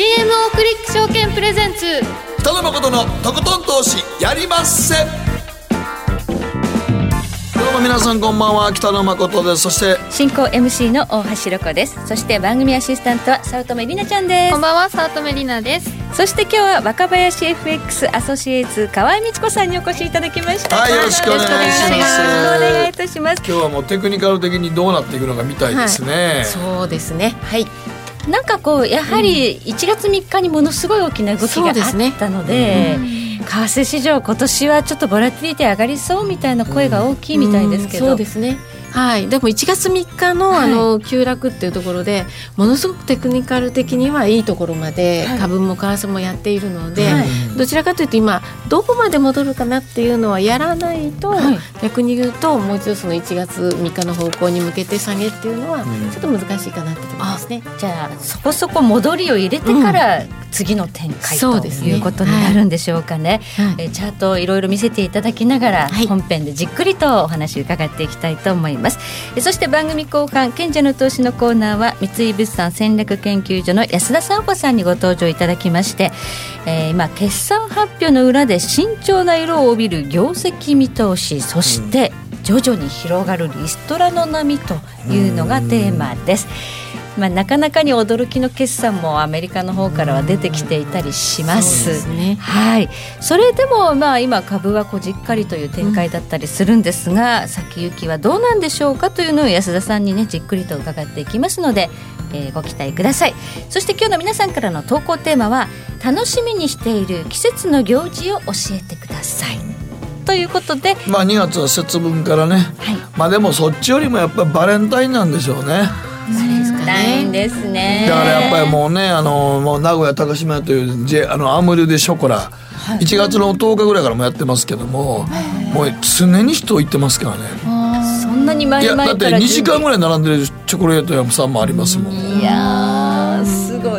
GMO クリック証券プレゼンツ。北野誠のとことん投資やりまっせ。どうも皆さんこんばんは北野誠です。そして進行 MC の大橋ロコです。そして番組アシスタントは早乙女里奈ちゃんです。こんばんは早乙女里奈です。そして今日は若林 FX アソシエイツ河合美智子さんにお越しいただきました。はいよろしくお願いします。よろしくお願いいたします。今日はもうテクニカル的にどうなっていくのかみたいですね、そうですね。はいなんかこうやはり1月3日にものすごい大きな動きがあったので為替市場今年はちょっとボラティリティ上がりそうみたいな声が大きいみたいですけど、そうですねはい、でも1月3日のあの急落っていうところで、ものすごくテクニカル的にはいいところまで株も為替もやっているので、はい。どちらかというと今どこまで戻るかなっていうのはやらないと、はい。逆に言うともう一度その1月3日の方向に向けて下げっていうのはちょっと難しいかなってところですね。じゃあそこそこ戻りを入れてから次の展開、うですね。いうことになるんでしょうかね。はい。えーチャートをいろいろ見せていただきながら、はい。本編でじっくりとお話伺っていきたいと思います。えーそして番組後半賢者の投資のコーナーは三井物産戦略研究所の安田沙子さんにご登場いただきまして、えー今決算発表の裏で慎重な色を帯びる業績見通しそして徐々に広がるリストラの波というのがテーマです。まあ、なかなかに驚きの決算もアメリカの方からは出てきていたりします。そうですね。はい、それでもまあ今株はこうじっかりという展開だったりするんですが、先行きはどうなんでしょうかというのを安田さんにねじっくりと伺っていきますので、えーご期待ください。そして今日の皆さんからの投稿テーマは楽しみにしている季節の行事を教えてください。ということで、まあ2月は節分からね。はい、まあでもそっちよりもやっぱりバレンタインなんでしょうねないんですね。だからやっぱりもうねあのもう名古屋高島屋という J あのアムリュでショコラ、1月の10日ぐらいからもやってますけども、もう常に人行ってますからね。そんなにい前やだって々から2時間ぐらい並んでるチョコレート屋さんもありますもん、いや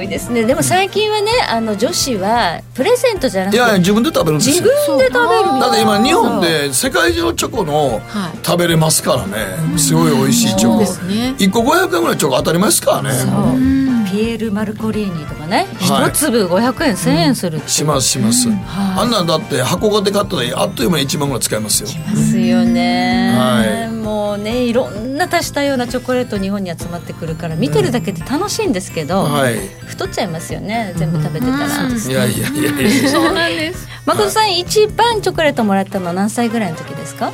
いですね。でも最近はねあの女子はプレゼントじゃなくていや自分で食べるんです自よ分で食べるだって今日本で世界中のチョコのはい。食べれますからね。すごい美味しいチョコ。ね。1個500円ぐらいチョコ当たり前ですからねピエール・マルコリーニとかね一、はい。粒500円1000円するってしますします、あんなんだって箱がで買ったらあっという間に1万ぐらい使えますよ。ますよね、はい。もうねいろんな足したようなチョコレート日本に集まってくるから見てるだけで楽しいんですけど、はい。太っちゃいますよね全部食べてたら、いやいやいやいや。そうなんです。誠さん一番チョコレートもらったのは何歳ぐらいの時ですか？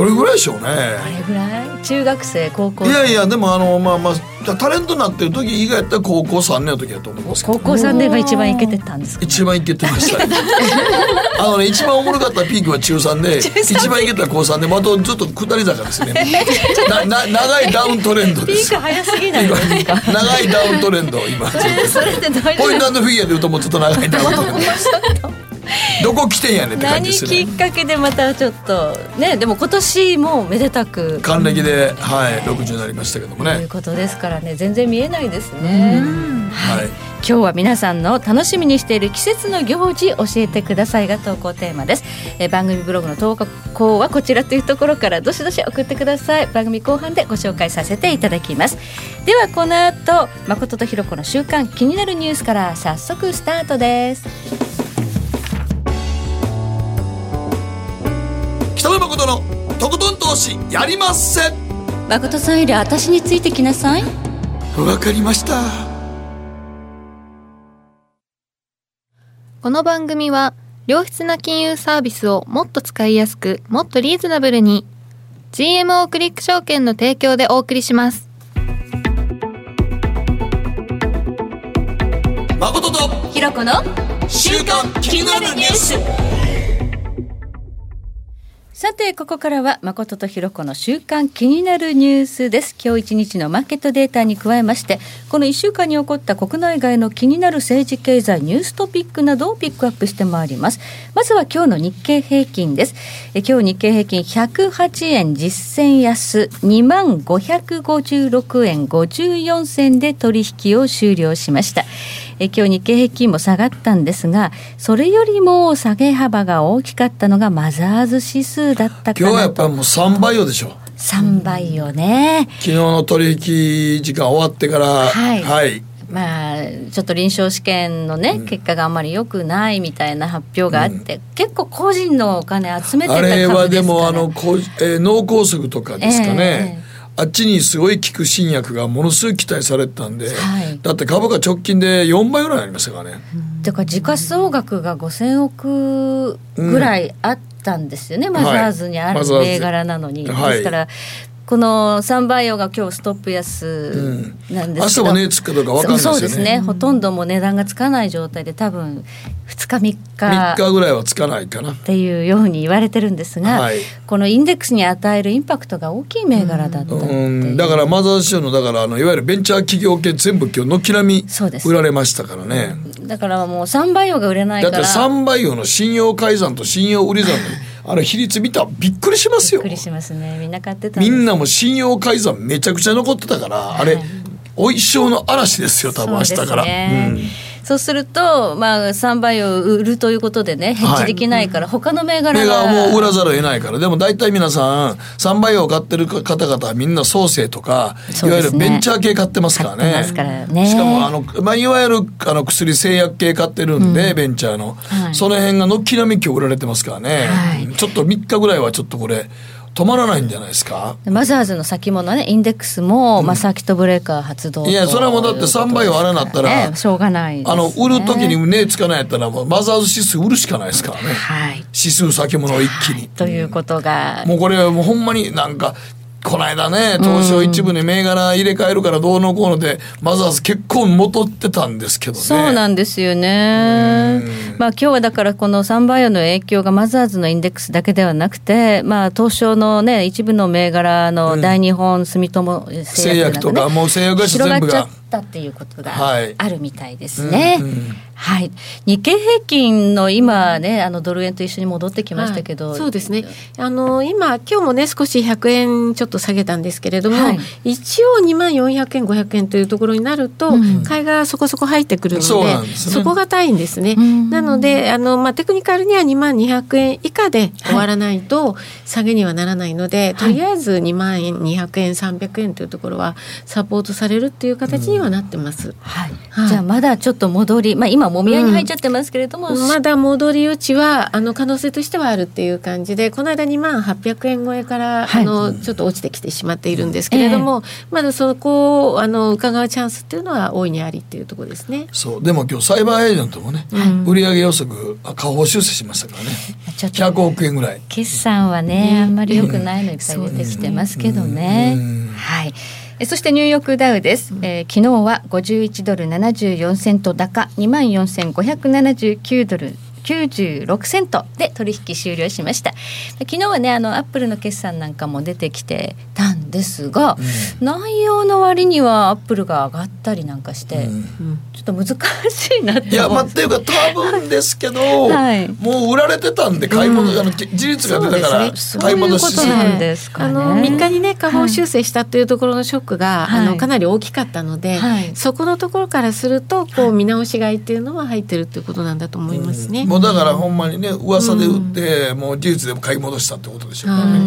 どれぐらいでしょうね。あれぐらい？中学生高校生？いやいやでもあのまあまあタレントになってる時以外やったら高校3年の時だと思いますけど。高校3年が一番イケてたんですか？一番いけてましたね。あのね一番おもろかったピークは中3で一番いけた高3でまたずっと下り坂ですね。なな長いダウントレンドです。ピーク早すぎないですか？長いダウントレンド今。それって大丈ポイン夫トフィギュアで言うともうちょっと長いダウントレンドです どこ来てんやねんって感何じですね。きっかけでまたちょっとねでも今年もめでたく。還暦ではい60になりましたけどもというねことですからね全然見えないですね。はい。今日は皆さんの楽しみにしている季節の行事教えてくださいが投稿テーマです。えー番組ブログの投稿はこちらというところからどしどし送ってください。番組後半でご紹介させていただきます。ではこの後誠とひろ子の週刊気になるニュースから早速スタートです北野誠のとことん投資やりまっせ。誠さんより私についてきなさい。わかりました。この番組は良質な金融サービスをもっと使いやすくもっとリーズナブルに GMO クリック証券の提供でお送りします。誠とひろ子の週刊気になるニュースさてここからは誠とひろ子の週間気になるニュースです。今日一日のマーケットデータに加えましてこの1週間に起こった国内外の気になる政治経済ニューストピックなどをピックアップしてまいります。まずは今日の日経平均です。え今日日経平均108円実践安2万556円54銭で取引を終了しました。え今日日経平均も下がったんですがそれよりも下げ幅が大きかったのがマザーズ指数だったか今日はやっぱりもう3倍よでしょ。3倍よね。昨日の取引時間終わってからはい。はい、まあちょっと臨床試験のね、うん。結果があんまり良くないみたいな発表があって、結構個人のお金集めてたあ株ですかられはでもあの、えー脳梗塞とかですかね、えあっちにすごい効く新薬がものすごい期待されてたんで、はい。だって株価直近で4倍ぐらいになりましたからね。てか時価総額が5,000億ぐらいあったんですよね、マザーズにある銘柄なのに、はい。ですからこのサンバイオが今日ストップ安なんですけど、明日も値つくかどうか分かんないですよね。そうですね、ほとんどもう値段がつかない状態で多分2日3 3日日ぐらいはつかないかな。っ。ていうように言われてるんですが、はい。このインデックスに与えるインパクトが大きい銘柄だったううん、だからマザーズ賞のだからあのいわゆるベンチャー企業系全部今日軒並み売られましたからね。だからもうサンバイオが売れないから。だってサンバイオの信用改ざんと信用売り算のあの比率見たらびっくりしますよ。びっく。りしますね。みんな買ってたみんなも信用改ざんめちゃくちゃ残ってたから、あれお一生の嵐ですよ多分明日から。そうですね。うんそうすると、まあ、サンバイオを売るということでね、ヘッジできないから、他の銘柄目が。がもう売らざるを得ないから。でも大体皆さん3倍を買ってる方々はみんな創生とか、ね。いわゆるベンチャー系買ってますからね。からね。しかもあの、まあ、いわゆるあの薬製薬系買ってるんで、ベンチャーの、はい。その辺が軒並み今日売られてますからね、はい。ちょっと3日ぐらいはちょっとこれ止まらないんじゃないですか？マザーズの先物ね、インデックスも、まあ、サーキットブレーカー発動といやそれはもうだって3倍はあれなったらねしょうがないね。あの売る時に値つかないやったらもうマザーズ指数売るしかないですからね。はい。指数先物を一気に。ということが、もうこれはもうほんまになんか、この間ね、東証一部に銘柄入れ替えるからどうのこうので、マザーズ結構戻ってたんですけどね。そうなんですよね。まあ今日はだからこのサンバイオの影響がマザーズのインデックスだけではなくて、まあ東証のね一部の銘柄の大日本住友製製薬なんかね薬とか、もう製薬会社広が全部が。っちゃったっていうことはいがあるみたいですね。うんうんはい。日経平均の今ねあのドル円と一緒に戻ってきましたけど、はい。そうですね。あの今今日もね少し100円ちょっと下げたんですけれども、はい。一応2万400円500円というところになると、うん。買いがそこそこ入ってくるのでそね。そこがたいんですね。うん。なのであの、まあ、テクニカルには2万200円以下で終わらないと下げにはならないので、とりあえず2万円200円300円というところはサポートされるっていう形にはなってます。はい。はい。じゃあまだちょっと戻り、まあ今もみ合いに入っちゃってますけれども、まだ戻り余地はあの可能性としてはあるっていう感じでこの間2万800円超えから、はいあのちょっと落ちてきてしまっているんですけれども、まだそこをあの伺うチャンスっていうのは大いにありっていうところですね。そう。でも今日サイバーエージェントもね、売上予測、あ下方修正しましたからね。ちょっと100億円ぐらい。決算はね、あんまり良くないのいっぱい出てきてますけどね。うんはい。えそしてニューヨークダウです。えー昨日は51ドル74セント高24,579ドル。96セントで取引終了しました昨日はねあのアップルの決算なんかも出てきてたんですが、内容の割にはアップルが上がったりなんかして、ちょっと難しいなっていや、まあ、っていうか多分ですけど、はい。もう売られてたんで買い戻し、あの事実が出たから買い戻しそういうことなんですかね。あの3日にね下方修正したというところのショックが、はい。あのかなり大きかったので、はい。そこのところからするとこう見直し買いっていうのは入ってるっていうことなんだと思いますね。もうだからほんまにね噂で売って、もう事実でも買い戻したってことでしょうからね、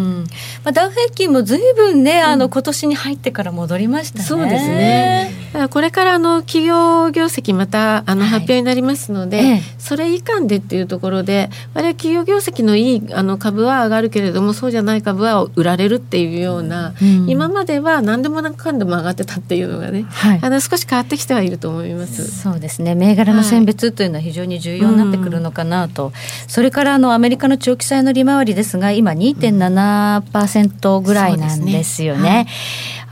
まあ、ダウ平均もずいぶん。ね、あの今年に入ってから戻りましたね。そうですね。これからあの企業業績またあのはい。発表になりますので、ええ。それ以下でっていうところで、我々企業業績のいいあの株は上がるけれども、そうじゃない株は売られるっていうような、うん。今までは何でもかんでも上がってたっていうのがね、はい。あの少し変わってきてはいると思います。そうですね。銘柄の選別というのは非常に重要になってくるのかなと、それからあのアメリカの長期債の利回りですが今2.7%ぐらいなんですよね。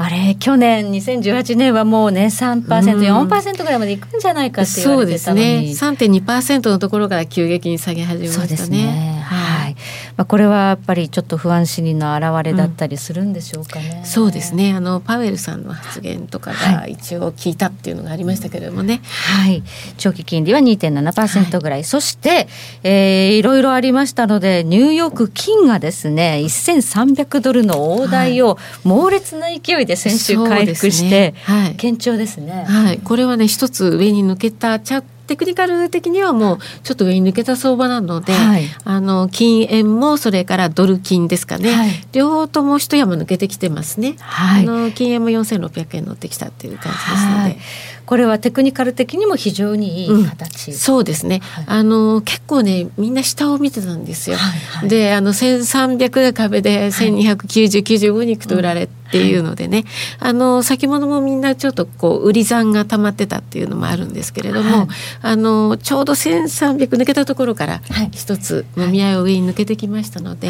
あれ去年2018年はもうね 3%4% ぐらいまでいくんじゃないかって言わそうれですね。てたのに。3.2%のところから急激に下げ始めまそうしたね。ですね。はい。まあこれはやっぱりちょっと不安心理の表れだったりするんでしょうかね。そうです。ね。あのパウエルさんの発言とかはが一応聞いたっていうのがありましたけれどもね。はい。長期金利は2.7%ぐらい。そして、えーいろいろありましたので、ニューヨーク金がですね、1300ドルの大台を猛烈な勢いで先週回復して、そうですねはい堅調ですね。はい、これはね一つ上に抜けたチャテクニカル的にはもうちょっと上に抜けた相場なので、はい。あの金円もそれからドル金ですかね、はい。両方とも一山抜けてきてますね、はい。あの金円も4600円乗ってきたっていう感じですので、はいこれはテクニカル的にも非常にいい形、うん、そうですね、はい、あの結構ねみんな下を見てたんですよ、はいはい、であの1300が壁で129095に行くと売られっていうのでね、はい、あの先物もみんなちょっとこう売り算が溜まってたっていうのもあるんですけれども、はい、あのちょうど1300抜けたところから一つもみ合いを上に抜けてきましたので、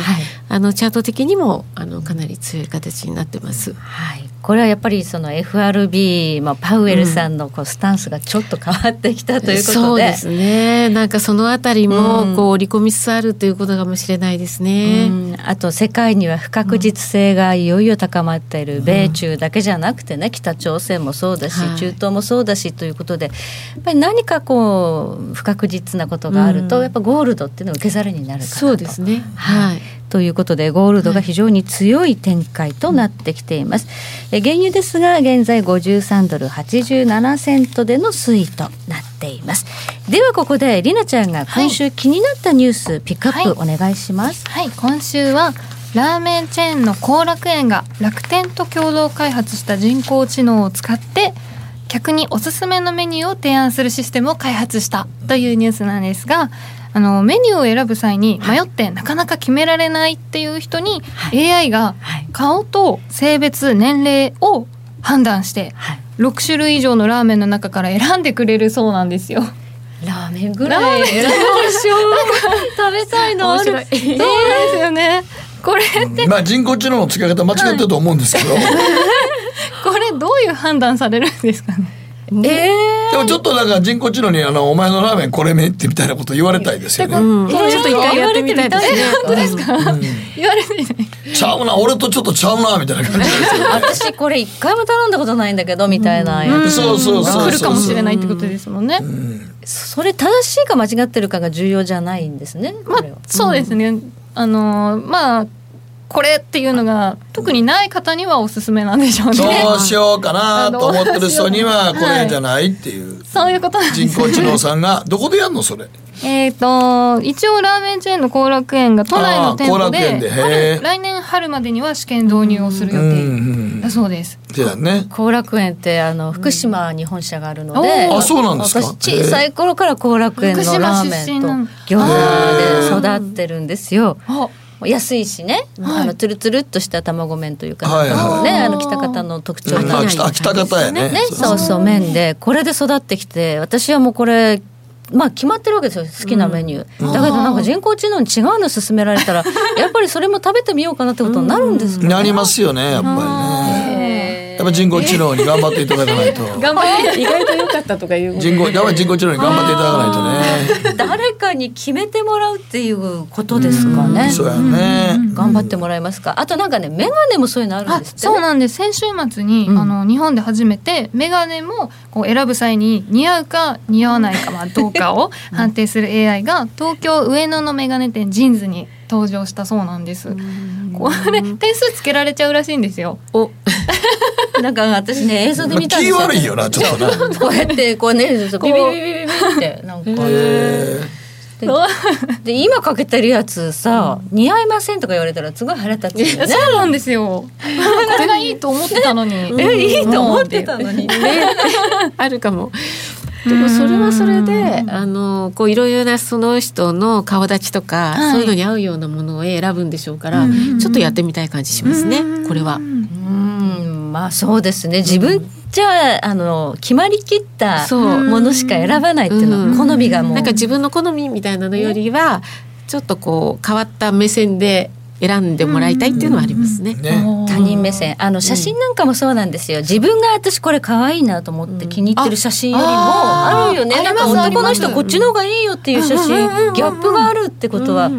あのチャート的にもあのかなり強い形になってます。はいこれはやっぱりその FRB、まあ、パウエルさんのこうスタンスがちょっと変わってきたということで、うん、そうですね。なんかそのあたりもこう織り込みつつあるということかもしれないですね、うん、あと世界には不確実性がいよいよ高まっている、米中だけじゃなくてね北朝鮮もそうだし、中東もそうだしということでやっぱり何かこう不確実なことがあると、やっぱゴールドっていうのは受け皿になるかなとそうですね。はいということでゴールドが非常に強い展開となってきています、はい、原油ですが現在53ドル87セントでの推移となっています。ではここでりなちゃんが今週気になったニュース、ピックアップお願いします、はい、はい、今週はラーメンチェーンの後楽園が楽天と共同開発した人工知能を使って客におすすめのメニューを提案するシステムを開発したというニュースなんですがあのメニューを選ぶ際に迷ってなかなか決められないっていう人に、はい、AI が顔と性別年齢を判断して、はい、6種類以上のラーメンの中から選んでくれるそうなんですよ。ラーメンぐらい選びましょう。食べたいのある。そうなんですよね。これってまあ人工知能の使い方間違ってると思うんですけど、はい、これどういう判断されるんですかね？えー、でもちょっとなんか人工知能にあのお前のラーメンこれめってみたいなこと言われたいですよね。うん、ちょっと一回やってみたいですね。本当ですか？うん、言われてちゃうな俺とちょっとちゃうなみたいな感じですよ、ね、私これ一回も頼んだことないんだけどみたいなやつ。そうそうそう来るかもしれないってことですもんね。それ正しいか間違ってるかが重要じゃないんですね。まあそうですね。あのまあこれっていうのが特にない方にはおすすめなんでしょうね。どうしようかなと思ってる人にはこれじゃないっていう。はい、そういうこと人工知能さんがどこでやるのそれ？えっと一応ラーメンチェーンの後楽園が都内の店舗でで来年春までには試験導入をする予定だそうです。でだね。後楽園ってあの福島に本社があるので、あそうなんですか？私小さい頃から後楽園のラーメンと餃子で育ってるんですよ。安いしね、はい、あのつるつるっとした卵麺というか、はいはい、ねあの北方の特徴が、北北方やね。ねそうそう。麺で。これで育ってきて私はもうこれまあ決まってるわけですよ。好きなメニュー、うん、だけどなんか人工知能に違うの勧められたらやっぱりそれも食べてみようかなってことになるんですか、ね、なりますよねやっぱりね。やっぱ人工知能に頑張っていただかないと。頑張って意外と良かったとかいう人工やっぱり人工知能に頑張っていただかないとね。誰かに決めてもらうっていうことですかね。そうやね。頑張ってもらえますか？あとなんかね眼鏡もそういうのあるんですそうなんです。先週末に、あの日本で初めて眼鏡もこう選ぶ際に似合うか似合わないかまあどうかを判定する AI が東京上野の眼鏡店ジーンズに登場したそうなんです。これ点数つけられちゃうらしいんですよ。お なんか私ね映像で見たんですよ。悪いよなちょっとな。こうやってこうねビビビビビってなんか。で今かけてるやつさ、似合いませんとか言われたらすごい腹立つ、ね、そうなんですよ。これがいいと思ってたのに。えいいと思ってたのにね。あるかも。でもそれはそれであのこういろいろなその人の顔立ちとか、はい、そういうのに合うようなものを選ぶんでしょうから、ちょっとやってみたい感じしますねこれは。うんまあそうですね。自分じゃああの決まりきったものしか選ばないっていうのは好みがもう、なんか自分の好みみたいなのよりはちょっとこう変わった目線で選んでもらいたいっていうのはありますね。ね。他人目線。あの写真なんかもそうなんですよ。自分が私これ可愛いなと思って気に入ってる写真よりもあるよね。なんか男の人こっちの方がいいよっていう写真ギャップがあるってことは。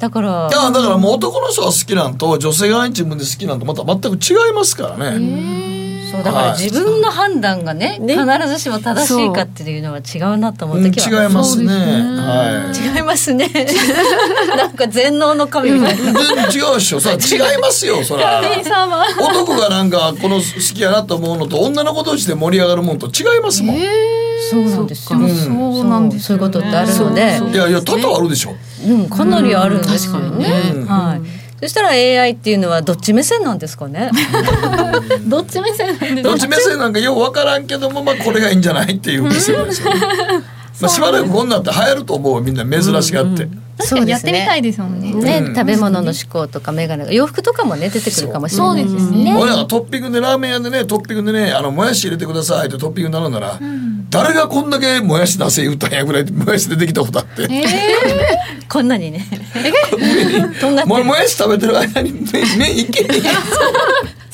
だから。だからもう男の人が好きなんと女性が自分で好きなんとまた全く違いますからね。そうだから自分の判断がね、ね、必ずしも正しいかっていうのは違うなと思って違いますね、はい、違いますね。なんか全能の神みたいな。違うでしょ。さ違いますよそら。男がなんかこの好きやなと思うのと女の子同士で盛り上がるもんと違いますもん、えー、そうなんですよ、そうなんです、そういうことってあるので。いやいや多々あるでしょ。うんかなりあるんですよね、はいそしたら AI っていうのはどっち目線なんですかね？どっち目線なんですどっち目線なんかようわからんけどもまあこれがいいんじゃないっていう目線ですよね。まあしばらくこんなんって流行ると思うみんな珍しがって。確かにやってみたいですもんね。ね、うん。食べ物の思考とかメガネが洋服とかもね出てくるかもしれないですそうですね。俺らがトッピングでラーメン屋でねトッピングでねあのもやし入れてくださいってトッピングになるんなら、誰がこんだけもやし出せ言ったんやぐらいもやし出てきたことあって。え こんなにね。とんがってももやし食べてる間に麺麺いけへんやん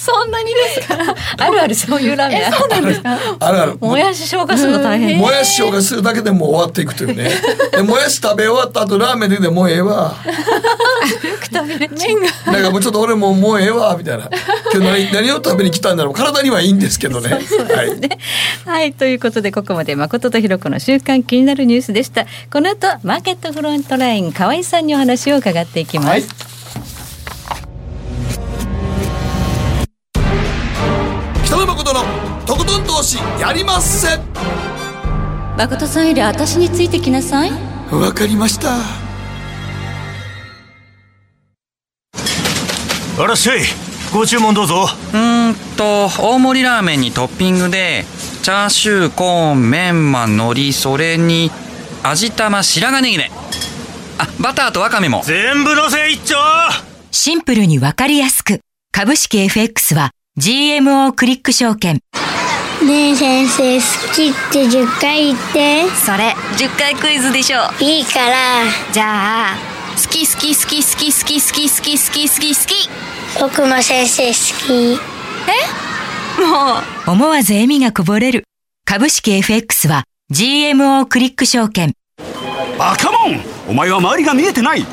そんなにですか？あるあるそういうラーメン。あるそうなんですか？あるある。もやし消化するの大変。もやし消化するだけでもう終わっていくというね。でもやし食べ終わった後ラーメン出てもうええわ。麺が。なんかもうちょっと俺もうもうええわみたいな。今日何 何を食べに来たんだろう体にはいいんですけどね。はい。はいということでここまで誠とひろ子の週間気になるニュースでした。この後マーケットフロントライン河合さんにお話を伺っていきます、はいとことん投資やりまっせ誠さんより私についてきなさいわかりましたあらっしゃいご注文どうぞうーんと大盛りラーメンにトッピングでチャーシューコーンメンマ海苔それに味玉白髪ネギねあバターとわかめも全部のせ一丁シンプルにわかりやすく。株式 FX は GMO クリック証券。ねえ先生好きって10回言ってそれ、10回クイズでしょ。いいからじゃあ、好き好き好き好き好き好き好き好き好き好き。僕も先生好きもう。思わず笑みがこぼれる。株式 FX は GMO クリック証券。バカモンお前は周りが見えてない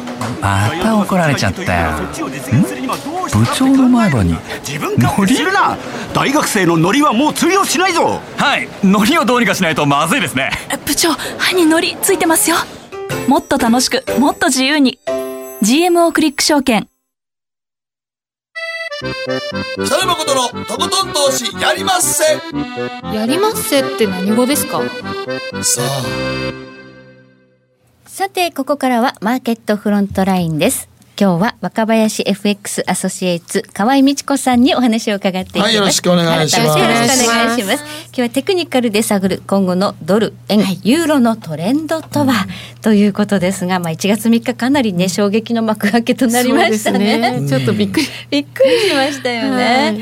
また怒られちゃったよ。部部長の前歯に。自分勝手するな！大学生のノリはもう通用しないぞ！はい。海苔をどうにかしないとまずいですね。部長歯にのりついてますよ。もっと楽しくもっと自由に。GMO クリック証券。北野誠のとことん投資やりまっせ。やりますせって何語ですか？さあさてここからはマーケットフロントラインです。今日は若林 FX アソシエイツ河合美智子さんにお話を伺っていきます、はいよろしくお願いします。よろしくお願いします。今日はテクニカルで探る今後のドル円、ユーロのトレンドとは、ということですがまあ1月3日かなりね衝撃の幕開けとなりましたね。そうですちょっとびっくり、びっくりしましたよね、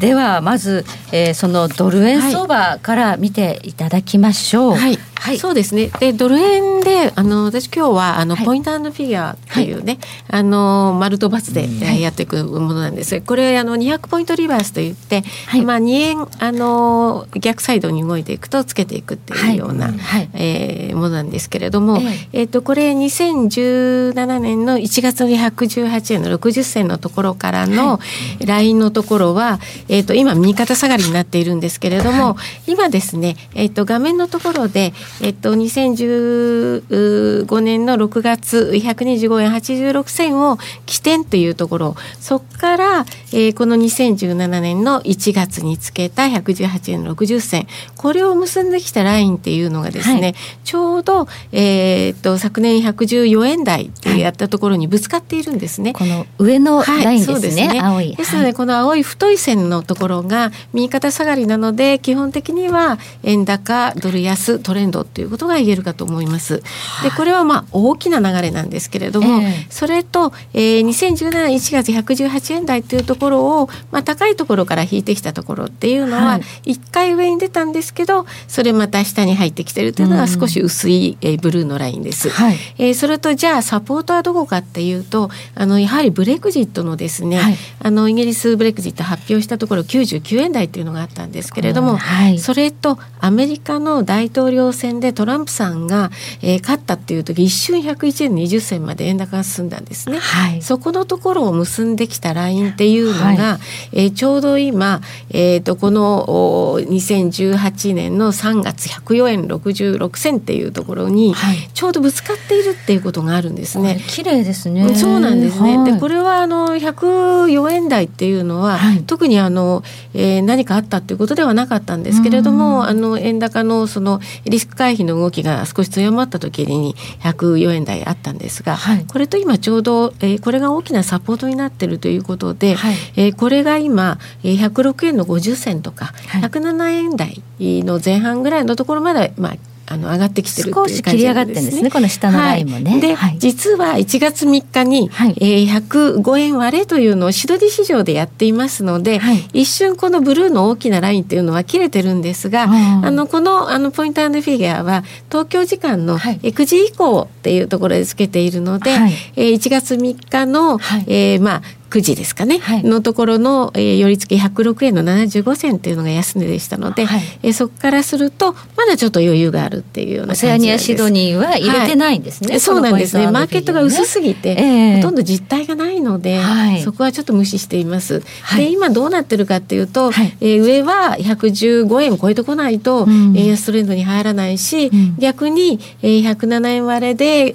ではまず、えーそのドル円相場から見ていただきましょう。はい、はい。そうですね。でドル円であの私今日はあの、はい。ポイントフィギュアっていうね、あの丸と×で、えーやっていくものなんです。これあの200ポイントリバースといって、はい。まあ2円あの逆サイドに動いていくとつけていくっていうような、はい。はい。えーものなんですけれども、ええ。っ、とこれ2017年の1月の118円の60銭のところからのラインのところは、えっ、と今右肩下がりになっているんですけれども、今ですね、えっ、と画面のところで、えっ、と2015年の6月125円86銭を起点というところ、そこから、えーこの2017年の1月につけた118円の60銭、これを結んできたラインっていうのがですね、はい。ちょうど、えー、と昨年114円台ってやったところにぶつかっているんですね。この上のラインですね,、青い。ですので、はい。この青い太い線のところが右肩下がりなので基本的には円高ドル安トレンドということが言えるかと思います。でこれはまあ大きな流れなんですけれども、ええ。それと、えー、2017年1月118円台というところを、まあ、高いところから引いてきたところっていうのははい。1回上に出たんですけどそれまた下に入ってきてるというのが少し薄い、えーブルーのラインです。はい。えーそれとじゃあサポートはどこかっていうとあのやはりブレグジットのですね、はい。あのイギリスブレグジット発表したところ99円台っていうのがあったんですけれども、はい。それとアメリカの大統領選でトランプさんが、えー勝ったっていう時一瞬101円20銭まで円高が進んだんですね。はい。そこのところを結んできたラインっていうのが、はえーちょうど今、えー、とこのお2018年の3月104円66銭っていうところに、はい。ちょうどぶつかっているっていうことがあるんですね。綺麗ですね。そうなんですね。はい。でこれはあの104円台っていうのは、はい。特にあの、えー何かあったっていうことではなかったんですけれども、あの円高のそのリス回避の動きが少し強まった時に104円台あったんですが、はい。これと今ちょうど、えーこれが大きなサポートになっているということで、はい。えーこれが今、えー106円の50銭とか、はい。107円台の前半ぐらいのところまで、まあ、あの上がってきてるっていう少し切り上がってんですねこの下のラインもね。はいで、はい。実は1月3日に、はい。えー105円割れというのをシドディ市場でやっていますので、はい。一瞬このブルーの大きなラインっていうのは切れてるんですが、あのこのあのポイントフィギュアは東京時間のはい。えー9時以降っていうところでつけているので、はい。えー1月3日の、はい。えーまあ9時ですかね、はい。のところの、えー、寄り付き106円の75銭っていうのが安値でしたので、はい。えーそこからするとまだちょっと余裕があるっていうようなオセアニアシドニーは入れてないんですね、はいそうなんですね。マーケットが薄すぎて、ええ。ほとんど実態がないので、はい。そこはちょっと無視しています。はい。で今どうなってるかっていうと、はい。えー上は115円超えてこないとうん。円安トレンドに入らないし、うん。逆に、えー107円割れで、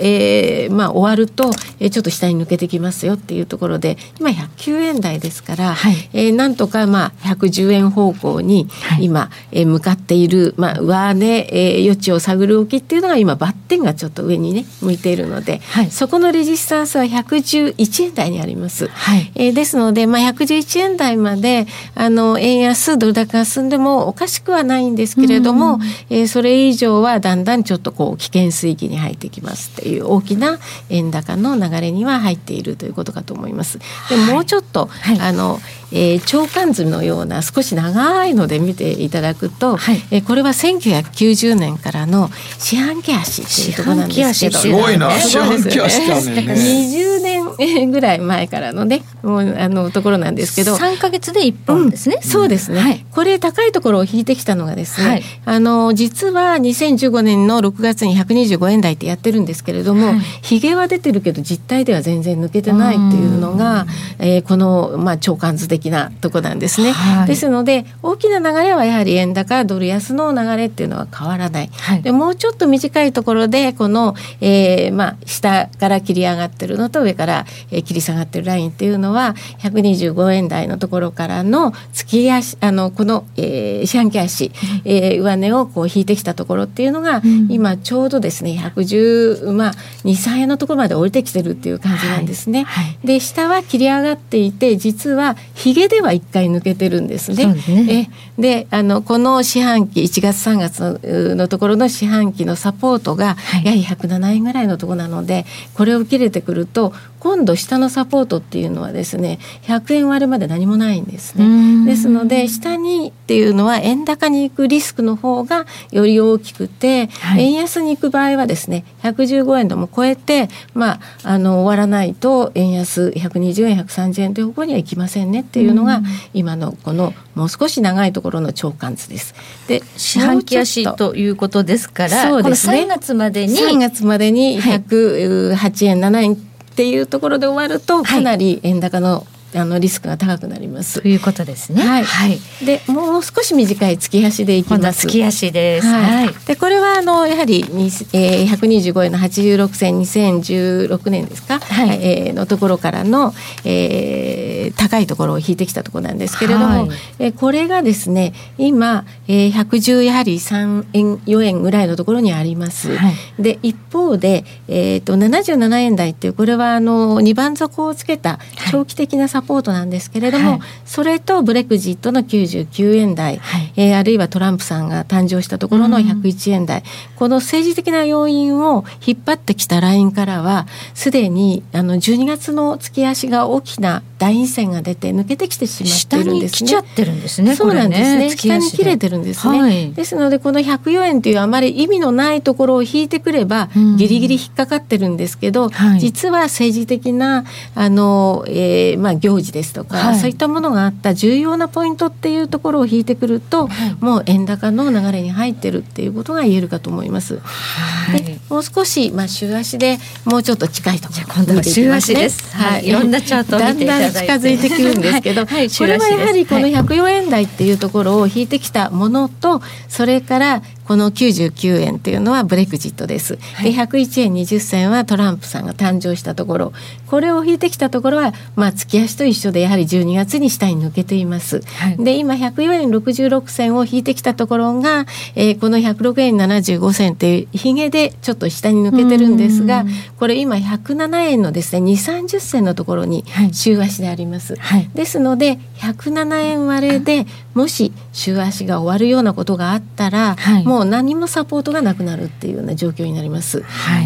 えーまあ、終わると、えーちょっと下に抜けてきますよっていうところで今109円台ですから、はい。えーなんとか、まあ、110円方向にはい。今、えー向かっている、まあ、上値、えー余地を探る動きっていうのが今バッテンがちょっと上にね向いているので、はい。そこのレジスタンスは111円台にあります。はい。えーですので、まあ、111円台まであの円安ドル高が進んでもおかしくはないんですけれども、えーそれ以上はだんだんちょっとこう危険水域に入ってきますっていう大きな円高の流れには入っているということかと思います。でもうちょっと、はい。あのえー長関図のような少し長いので見ていただくと、はい。えーこれは1990年からの四半期足っていうところなんですけど。すごいな。ね四半期足ってあんね。んね20年ぐらい前からのねもうあのところなんですけど。3ヶ月で1本ですね、そうですね、はい。これ高いところを引いてきたのがですね、はい。あの実は2015年の6月に125円台ってやってるんですけれども、はい。ひげは出てるけど実態では全然抜けてないっていうのが、えーこの、まあ、長関図的なとこなんですね、はい。ですので大きな流れはやはり円高ドル安の流れっていうのは変わらない、はい。でもうちょっと短いところでこの、えーまあ、下から切り上がってるのと上から、えー切り下がってるラインっていうのは125円台のところからの月足あのこの、えー四半期足、えー上値をこう引いてきたところっていうのが、ん。今ちょうどですね110まあ23円のところまで降りてきてるっていう感じなんですね。はい。はい。で下は切り上がっていて実はヒゲでは一回抜けてるんですね。ねえであのこの四半期1月3月ののところの四半期のサポートがはいやはり107円ぐらいのところなのでこれを切れてくると今度下のサポートっていうのはですね100円割れまで何もないんですね。ですので下にっていうのは円高に行くリスクの方がより大きくて、はい。円安に行く場合はですね115円でも超えてまああの終わらないと円安120円130円という方向には行きませんねっていうのが今のこのもう少し長いところの長関図です。で四半期足と。いうことですからそうですね。この3月までに3月までにはい。108円7円っていうところで終わるとはい。かなり円高のあのリスクが高くなります。と。いうことですね。はい。はい、でもう少し短い月足でいきます。月足です。はい。はい。でこれはあのやはりに、えー、125円の86銭2016年ですか、はい。えーのところからの、えー高いところを引いてきたところなんですけれども、はい。えーこれがですね今、えー、110やはり3円4円ぐらいのところにあります。はい。で一方で、えー、と77円台っていうこれはあの2番底をつけた長期的なサポートなんですけれども、はい。それとブレクジットの99円台、はい。えーあるいはトランプさんが誕生したところの101円台、この政治的な要因を引っ張ってきたラインからはすでにあの12月の月足が大きな大陰線が出て抜けてきてしまってるんですね。に来ちゃってるんですねそうなんですね。これ月下に切れてるんですね。はい。ですのでこの104円というあまり意味のないところを引いてくれば、うん。ギリギリ引っかかってるんですけど、はい。実は政治的なあの、えーまあ、行事ですとか、はい。そういったものがあった重要なポイントっていうところを引いてくると、はい。もう円高の流れに入ってるっていうことが言えるかと思います。はい。でもう少し、まあ、週足でもうちょっと近いところ今度は週足です。はい。い。ろんなチャートを見ていただいて。だんだん近づいてくるんですけど、はい。はい。これはやはりこの週足です104円台っていうところを引いてきたものとそれからこの99円っていうのはブレクジットです。で101円20銭はトランプさんが誕生したところ。これを引いてきたところは、まあ、月足と一緒でやはり12月に下に抜けています。で今104円66銭を引いてきたところが、えーこの106円75銭っていうひげでちょっと下に抜けてるんですがこれ今107円のですね2 3 0銭のところに週足であります。ですので107円割れでもし週足が終わるようなことがあったら、もう何もサポートがなくなるっていうような状況になります。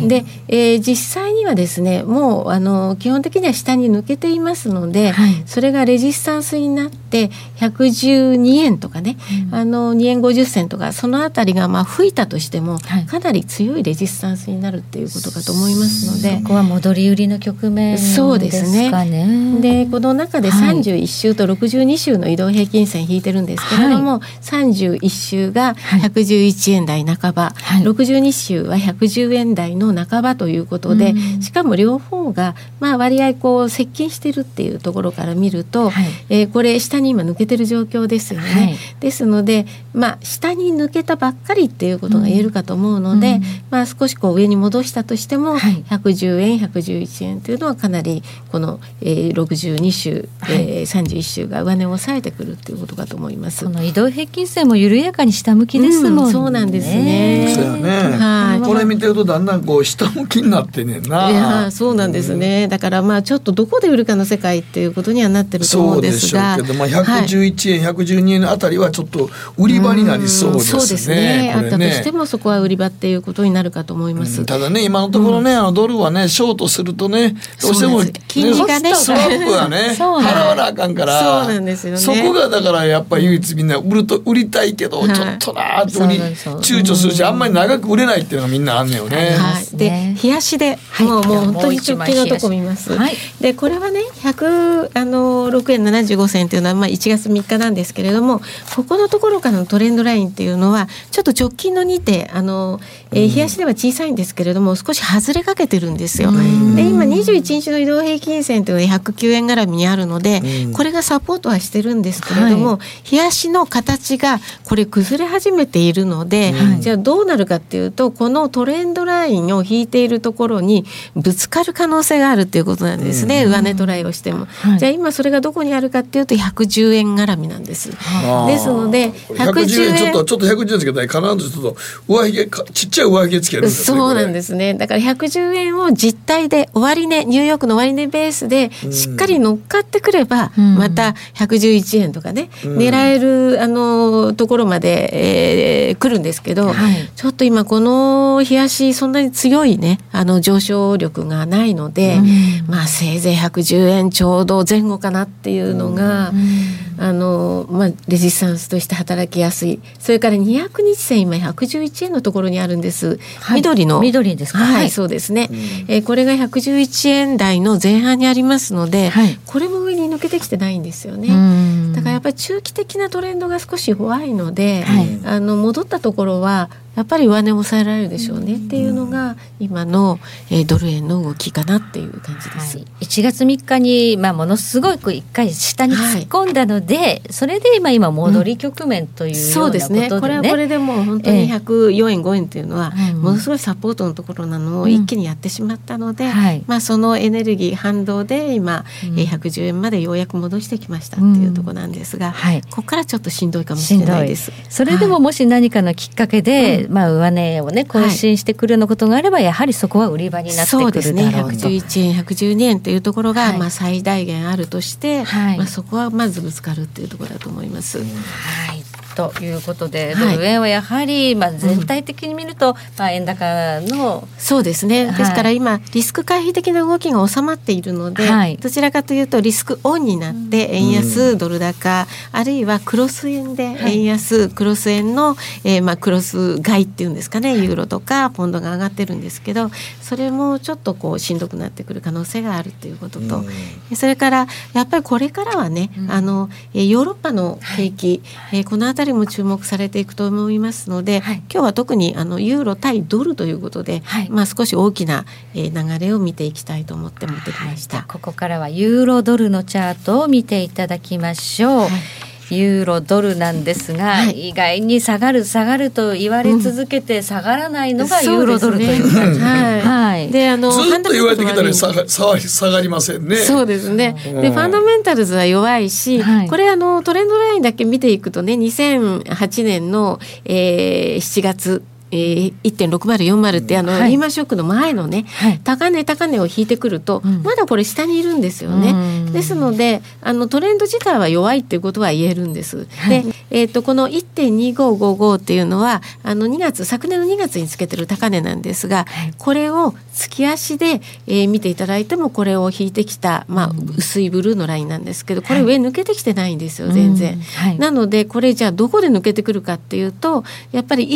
で、えー実際にはですねもうあの基本的には下に抜けていますので、それがレジスタンスになって112円とかね、あの2円50銭とかそのあたりがまあ吹いたとしても、かなり強いレジスタンスになるっていうことかと思いますので。ここは戻り売りの局面ですそうですね。かね。でこの中ではい。31週と62週の移動平均線引いてるんですけれども、31週が111円台半ば、62週は110円台の半ばということで、しかも両方がまあ割合こう接近してるっていうところから見ると、えーこれ下に今抜けてる状況ですよね。ですのでまあ下に抜けたばっかりっていうことが言えるかと思うので、まあ少しこう上に戻したとしても、110円111円というのはかなりこの、えー、62週、えー、31週が上値を抑えてくるっていうことかと思います。この移動平均線も緩やかに下向きですもんね。うんそうなんですね。そうやね、はい。これ見てるとだんだんこう下向きになってんねんな。いやそうなんですね、だからまあちょっとどこで売るかの世界っていうことにはなってると思そううんでですが。しょうけど、まあ、はい111円、112円あたりはちょっと売り場になりそうですね。そうですね。これあったとしてもそこは売り場っていうことになるかと思います、ただね、今のところね、あのドルはね、ショートするとね、どうしても、金利がねスワップはね、払わなあかんから、そうなんですよね。そこがだからやっぱり唯一みんな売ると、売りたいけど、ちょっとなーって売り、躊躇するし、あんまり長く売れないっていうのがみんなあんねんよね。はい、で冷やしで、もうもう本当に直近のとこ見ます。でこれはね100あの6円75銭っていうのはまあ1月3日なんですけれどもここのところからのトレンドラインっていうのはちょっと直近の2手あの、えー冷やしでは小さいんですけれども少し外れかけてるんですよ。で今21日の移動平均線というのは109円絡みにあるので、これがサポートはしてるんですけれども、冷やしの形がこれ崩れ始めているので、じゃあどうなるかっていうとこのトレンドラインを引いているところにぶつかる可能性があるっていうことなんですね、上値トライをしても。じゃあ今それがどこにあるかっていうと110円絡みなんです。ですので110円ちょっとちょっと110円つけたら必ずちょっと上髭かちっちゃい上髭つけるんですねそうなんですね。だから110円を実態で終値ニューヨークの終値ベースでしっかり乗っかってくれば、また111円とかね、うん狙えるあのところまで、えー来るんですけど、ちょっと今この冷やしそんなに強いねあの上昇力がないので、まあせいぜい110円ちょうど前後かなっていうのが、あのまあレジスタンスとして働きやすい。それから200日線今111円のところにあるんです。緑の。緑ですか？はい、はい。そうですね。えーこれが111円台の前半にありますので、これも上に抜けてきてないんですよね。だからやっぱり中期的なトレンドが少し弱いので、あの戻ったところはやっぱり上値を抑えられるでしょうね。っていうのが今の、えードル円の動きかなっていう感じです。1月3日に、まあ、ものすごく一回下に突っ込んだので、それで今今戻り局面というようなそうことでね、ですね。これはこれでもう本当に104円5円っていうのはものすごいサポートのところなのを一気にやってしまったので、まあそのエネルギー反動で今、えー110円までようやく戻してきましたっていうところなんですが、ここからちょっとしんどいかもしれないです。それでももし何かのきっかけで、まあ上値をね更新してくるようなことがあれば、やはりそこは売り場になってくそうですね。るだろうと。111円112円というところが、まあ最大限あるとして、まあそこはまずぶつかるっていうところだと思います。はいということで、はい。ドル円はやはり、まあ、全体的に見ると、まあ、円高のそうですね。はい。ですから今リスク回避的な動きが収まっているので、はい。どちらかというとリスクオンになって円安、ドル高あるいはクロス円で円安、クロス円の、えーまあクロス買いっていうんですかね、ユーロとかポンドが上がってるんですけど、それもちょっとこうしんどくなってくる可能性があるということと、それからやっぱりこれからはね、あのえーヨーロッパの景気、えーこのあたりも注目されていくと思いますので、今日は特にあのユーロ対ドルということで、まあ少し大きな、えー流れを見ていきたいと思って持ってきました。ここからはユーロドルのチャートを見ていただきましょう。ユーロドルなんですが、はい。意外に下がる下がると言われ続けて下がらないのがユーロドルという感じ、はい。はい。であのずっと言われてきたら下が下がり下がりませんね。そうですね。うん。で、ファンダメンタルズは弱いし、はい。これあのトレンドラインだけ見ていくとね、2008年の、えー、7月。えー、1.6040ってあの、はい。リーマンショックの前のね、はい。高値高値を引いてくると、うん。まだこれ下にいるんですよね。うん。ですのであのトレンド自体は弱いっていうことは言えるんです。はい。で、えー、とこの1.2555っていうのはあの2月昨年の2月につけてる高値なんですが、これを月足で、えー見ていただいてもこれを引いてきた、まあ、薄いブルーのラインなんですけどこれ上抜けてきてないんですよ全然。なのでこれじゃあどこで抜けてくるかっていうとやっぱり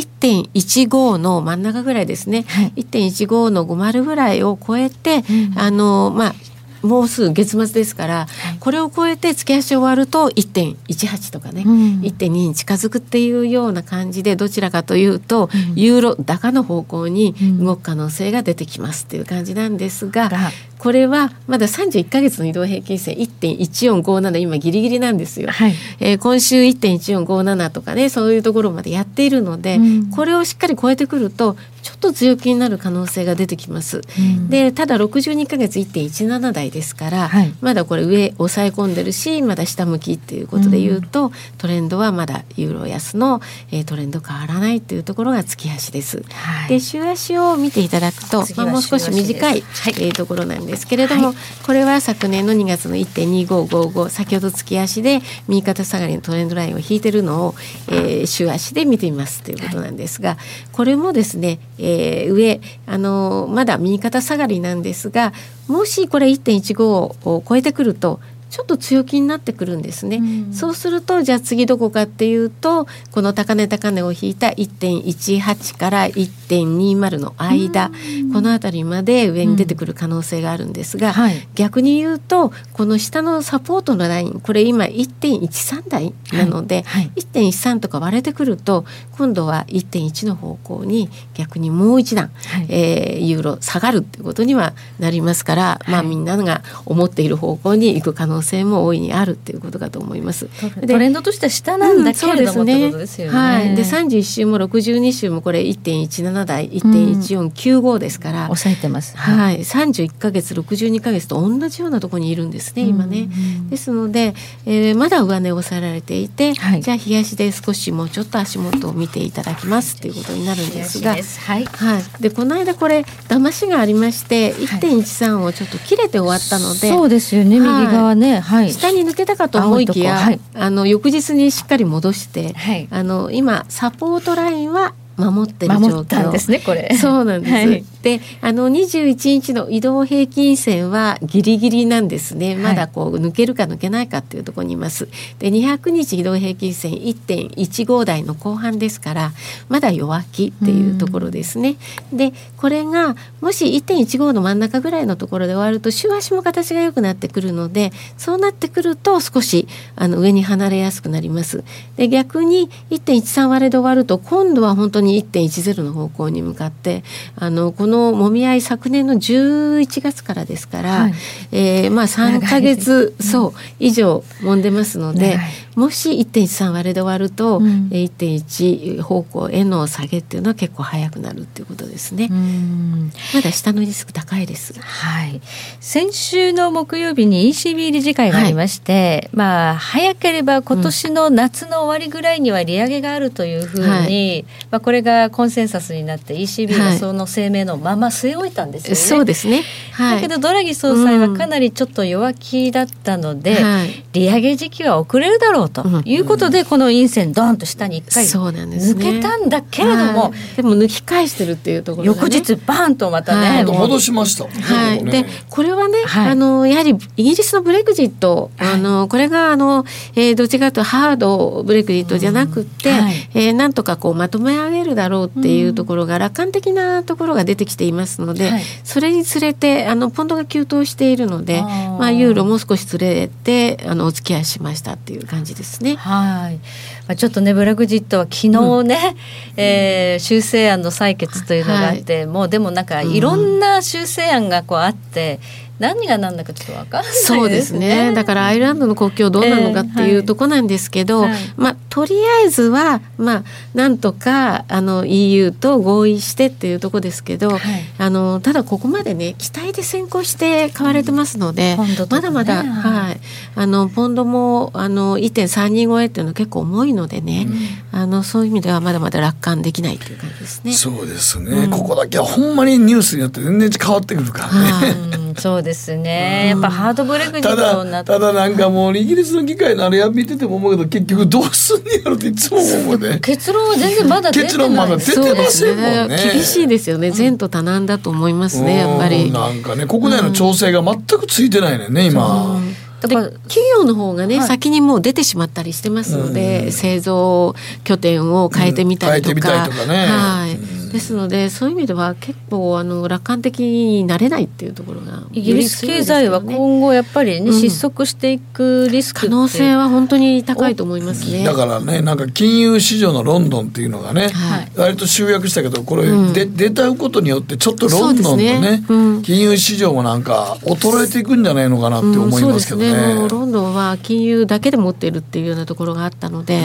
1.15の真ん中ぐらいですね、はい。1.15の50ぐらいを超えて、うん。あのまあもうすぐ月末ですから、これを超えて月足終わると1.18とかね、うん。1.2に近づくっていうような感じでどちらかというと、うん。ユーロ高の方向にうん。動く可能性が出てきますっていう感じなんですが、がこれはまだ31ヶ月の移動平均線1.1457今ギリギリなんですよ。はい。えー今週1.1457とかねそういうところまでやっているので、うん。これをしっかり超えてくるとちょっと強気になる可能性が出てきます。うん。でただ62ヶ月1.17台ですから、はい。まだこれ上抑え込んでるしまだ下向きっていうことで言うと、トレンドはまだユーロ安の、えートレンド変わらないっていうところが月足です。はい。で週足を見ていただくと、まあ、もう少し短い、週足です。えーところなんですけれども、これは昨年の2月の1.2555先ほど月足で右肩下がりのトレンドラインを引いてるのを、えー週足で見てみますということなんですが、これもですね、えー上あのーまだ右肩下がりなんですがもしこれ1.15を超えてくるとちょっと強気になってくるんですね。うん。そうするとじゃあ次どこかっていうとこの高値高値を引いた1.18から1.20の間、この辺りまで上に出てくる可能性があるんですが、はい。逆に言うとこの下のサポートのラインこれ今1.13台なので、はい。はい。1.13とか割れてくると今度は1.1の方向に逆にもう一段、はい。えーユーロ下がるっていうことにはなりますから、まあみんなが思っている方向に行く可能性も大いにあるっていうことかと思います。でトレンドとしては下なんだけれども、ってことですよね。はい、で31週も62週もこれ1.17台1.1495ですから、抑えてます。はい、31ヶ月62ヶ月と同じようなところにいるんですね今ね。ですので、えーまだ上値を抑えられていて、はいじゃあ冷やしで少しもうちょっと足元を見ていただきますっていうことになるんですが。はい。はい、でこの間これ騙しがありまして1.13をちょっと切れて終わったので、そうですよね。右はい側ね。はい。下に抜けたかと思いきや、青いあの翌日にしっかり戻して、はいあの今サポートラインは守ってる状況ですねこれ。そうなんです。はいで、あの21日の移動平均線はギリギリなんですね。まだこう抜けるか抜けないかっていうところにいます。で、200日移動平均線1.15台の後半ですから、まだ弱気っていうところですね。で、これがもし1.15の真ん中ぐらいのところで終わると週足も形が良くなってくるので、そうなってくると少しあの上に離れやすくなります。で、逆に1.13割れで終わると今度は本当に1.10の方向に向かってあのこのもみ合い昨年の11月からですから、はい。えーまあ3ヶ月そう以上揉んでますのでもし1.13割れで終わると、うん。えー1.1方向への下げっていうのは結構早くなるっていうことですね。うん。まだ下のリスク高いです。はい、先週の木曜日に ECB 理事会がありまして、まあ早ければ今年の夏の終わりぐらいには利上げがあるというふうに、はい。まあこれがコンセンサスになって ECB がその声明のまま据え置いたんですよね。そうですね。はい。だけどドラギ総裁はかなりちょっと弱気だったので、はい。利上げ時期は遅れるだろうということで、この陰線ドンと下に一回そうなんです抜ねけたんだけれども、はい。でも抜き返してるっていうところが、ね、翌日バーンとまたね、戻しました。はい、でこれはね、はい。あのやはりイギリスのブレグジット、あのこれがあの、えーどっちかというとハードブレグジットじゃなくって、はい。えーなんとかこうまとめ上げるだろうっていうところが楽観的なところが出てきていますので、はい。それにつれてあのポンドが急騰しているのでまあ、ユーロも少し連れてあのお付き合いしましたっていう感じですね。はい、まあ、ちょっとねブラグジットは昨日ね、えー修正案の採決というのがあって、もうでもなんかいろんな修正案がこうあって。何が何だかちょっと分かんないそうですね。だからアイルランドの国境どうなのかっていうとこなんですけど、はいはい。まあとりあえずはまあなんとかあの EU と合意してっていうとこですけど、はい。あのただここまでね期待で先行して買われてますので、ポンドとかね。まだまだ、はい。はい、あのポンドもあの1.32超えっていうのは結構重いのでね、あのそういう意味ではまだまだ楽観できないっていう感じですね。そうですね、ここだけはほんまにニュースによって全然変わってくるからね。うん。そうですね。やっぱハードブレグジただただなんかもうイギリスの議会のあれや見てても思うけど結局どうすんねやろっていつも思うね。結論は全然まだ出てない。結論まだ出てませんもんね。厳しいですよね。前途多難だと思いますねやっぱうり。ん。なんかね国内の調整が全くついてないねん。ね今。だから企業の方がね、先にもう出てしまったりしてますので、製造拠点を変えてみたりとか,、うん変えてみたりとかね。はい、ですのでそういう意味では結構あの楽観的になれないっていうところがイギリス経済は今後やっぱりね、うん。失速していくリスク可能性は本当に高いと思いますね。だからねなんか金融市場のロンドンっていうのがね、はい。割と集約したけどこれ、うん。で出たことによってちょっとロンドンのねね。うん。金融市場もなんか衰えていくんじゃないのかなって思いますけどね。ロンドンは金融だけで持っているっていうようなところがあったので、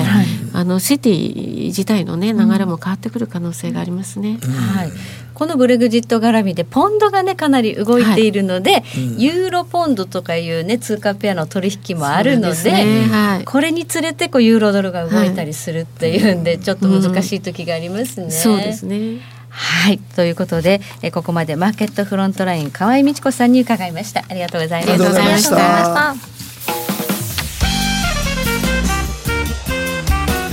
あのシティ自体のね流れも変わってくる可能性がありますね。はい、このブレグジット絡みでポンドがねかなり動いているので、ユーロポンドとかいうね通貨ペアの取引もあるのでねはい。これにつれてこうユーロドルが動いたりするっていうんで、ちょっと難しい時がありますね。そうですね。はい。ということでえここまでマーケットフロントライン河合美智子さんに伺いました。ありがとうございまありがとうございました。ありがとうございました。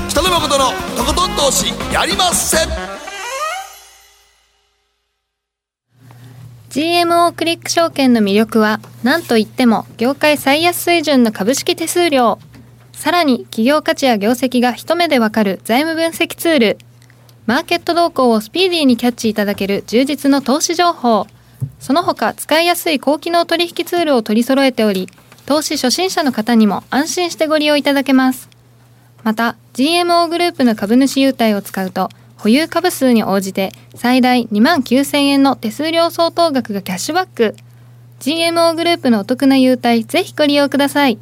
北野誠のとことん投資やりません GMO クリック証券の魅力は何といっても業界最安水準の株式手数料。さらに企業価値や業績が一目でわかる財務分析ツール。マーケット動向をスピーディーにキャッチいただける充実の投資情報。その他使いやすい高機能取引ツールを取り揃えており投資初心者の方にも安心してご利用いただけます。また GMO グループの株主優待を使うと保有株数に応じて最大2万9000円の手数料相当額がキャッシュバック。GMO グループのお得な優待ぜひご利用ください。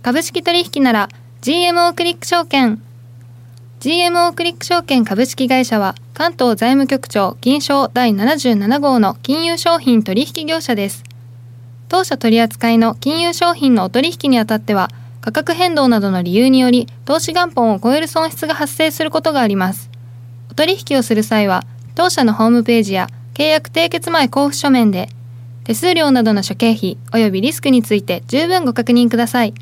株式取引なら GMO クリック証券。GMO クリック証券株式会社は関東財務局長金賞第77号の金融商品取引業者です。当社取扱いの金融商品のお取引にあたっては価格変動などの理由により投資元本を超える損失が発生することがあります。お取引をする際は当社のホームページや契約締結前交付書面で手数料などの諸経費及びリスクについて十分ご確認ください。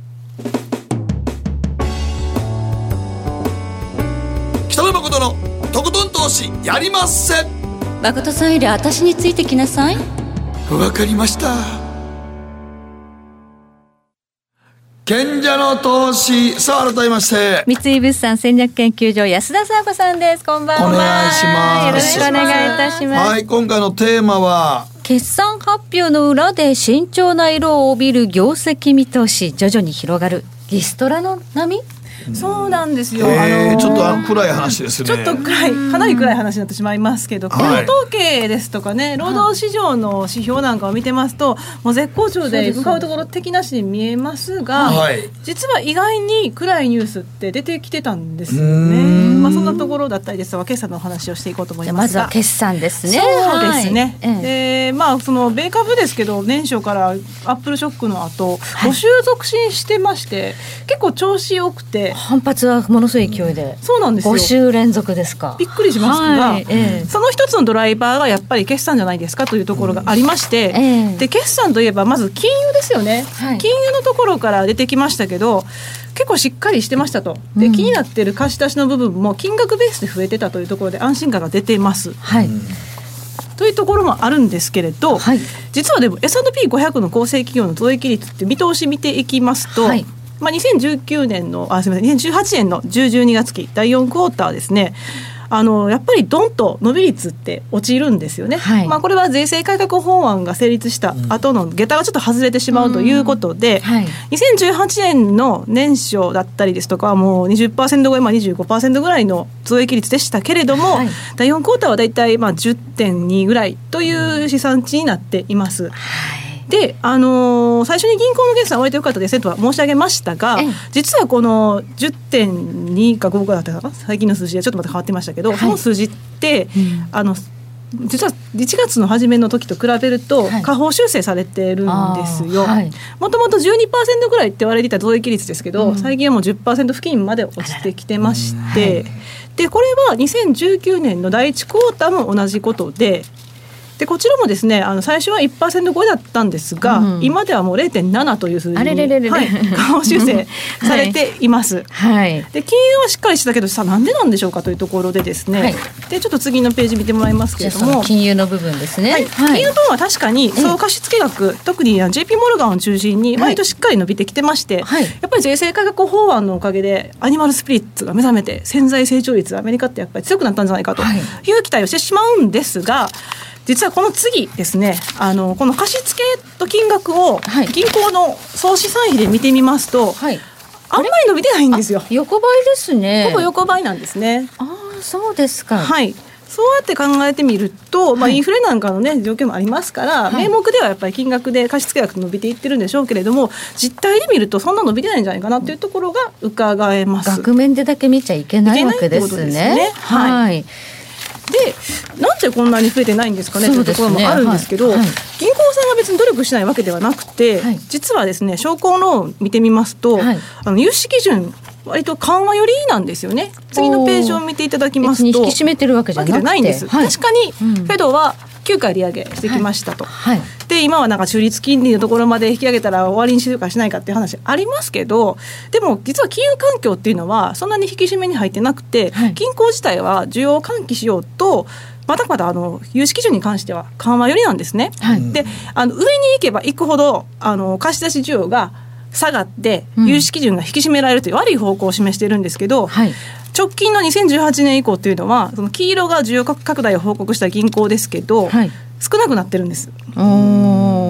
北野誠のとことん投資やりませ。ん誠さんより私についてきなさい。わかりました賢者の投資さあ改めまして。三井物産戦略研究所安田沙子さんです。こんばんは。お願いします。よろしくお願いいたします、はい今回のテーマは決算発表の裏で慎重な色を帯びる業績見通し徐々に広がるリストラの波？そうなんですよ。えー、あのちょっと暗い話ですね。ちょっと暗い、かなり暗い話になってしまいますけど、雇はい用統計ですとかね、労働市場の指標なんかを見てますと、もう絶好調で向かうところ的なしに見えますが、はい。実は意外に暗いニュースって出てきてたんですよね。ん。まあそんなところだったりですとか、決算のお話をしていこうと思いまが。ますずは決算ですね。そうですね。はい。ええ。で、まあその米株ですけど、年初からアップルショックの後、募集続進してまして、結構調子良くて、反発はものすごい勢いで。そうなんですよ。5週連続ですか。びっくりしますが、はい。ええ。その一つのドライバーがやっぱり決算じゃないですかというところがありまして、ええ。で決算といえばまず金融ですよね、はい。金融のところから出てきましたけど結構しっかりしてましたと。で、うん。気になっている貸し出しの部分も金額ベースで増えてたというところで安心感が出てます。はい、というところもあるんですけれど、はい。実はでも S&P500 の構成企業の増益率って見通し見ていきますと、はいまあ、2019年のあすみません2018年の10、12月期第4クォーターですね。あのやっぱりドンと伸び率って落ちるんですよね、はい。まあ、これは税制改革法案が成立した後の下駄がちょっと外れてしまうということで、はい。2018年の年初だったりですとかもう20%超え、まあ、25%ぐらいの増益率でしたけれども、はい。第4クォーターはだいたいまあ10.2ぐらいという試算値になっています。で、あのー最初に銀行の決算割と良かったですねとは申し上げましたがええ。実はこの10.2か5かだったかな最近の数字でちょっとまた変わってましたけど、その数字って、あの実は1月の初めの時と比べると下方修正されてるんですよ。もともと12%ぐらいって言われていた増益率ですけど、最近はもう10%付近まで落ちてきてまして、でこれは2019年の第1クォーターも同じことで。でこちらもですねあの最初は1%超えだったんですが、うん。今ではもう0.7という数字に下方修正 されています。はい。で金融はしっかりしてたけどさあなんでなんでしょうかというところでですね、はい。でちょっと次のページ見てもらいますけれども。金融の部分ですね。はい、金融分は確かに総貸付額、特に JP モルガンを中心に割としっかり伸びてきてまして、はい。やっぱり税制改革法案のおかげでアニマルスピリッツが目覚めて潜在成長率アメリカってやっぱり強くなったんじゃないかとはい。いう期待をしてしまうんですが実はこの次ですねあのこの貸付と金額をはい。銀行の総資産比で見てみますと、はい。あんまり伸びてないんですよ。横ばいですね。ほぼ横ばいなんですね。ああそうですか。はい。そうやって考えてみると、まあ、はい。インフレなんかのね状況もありますから、はい。名目ではやっぱり金額で貸付額伸びていってるんでしょうけれども実態で見るとそんな伸びてないんじゃないかなというところが伺えます。額面でだけ見ちゃいけないわけですいけないってことですねね。はい。はいでなんでこんなに増えてないんですかねというところもあるんですけど、はい。はい。銀行さんが別に努力しないわけではなくて、はい。実はですね商工ローン見てみますと、はい。あの融資基準割と緩和寄りなんですよね。次のページを見ていただきますと引き締めてるわけじゃわないんです、はい。確かにうん。フェドは9回利上げしてきましたと、はい。で今はなんか中立金利のところまで引き上げたら終わりにしるかしないかっていう話ありますけどでも実は金融環境っていうのはそんなに引き締めに入ってなくて、はい。銀行自体は需要を喚起しようとまだまだあの融資基準に関しては緩和寄りなんですね。はい。であの上に行けば行くほどあの貸し出し需要が下がってうん。融資基準が引き締められるという悪い方向を示しているんですけど、はい。直近の2018年以降というのはその黄色が需要拡大を報告した銀行ですけど、はい。少なくなってるんです。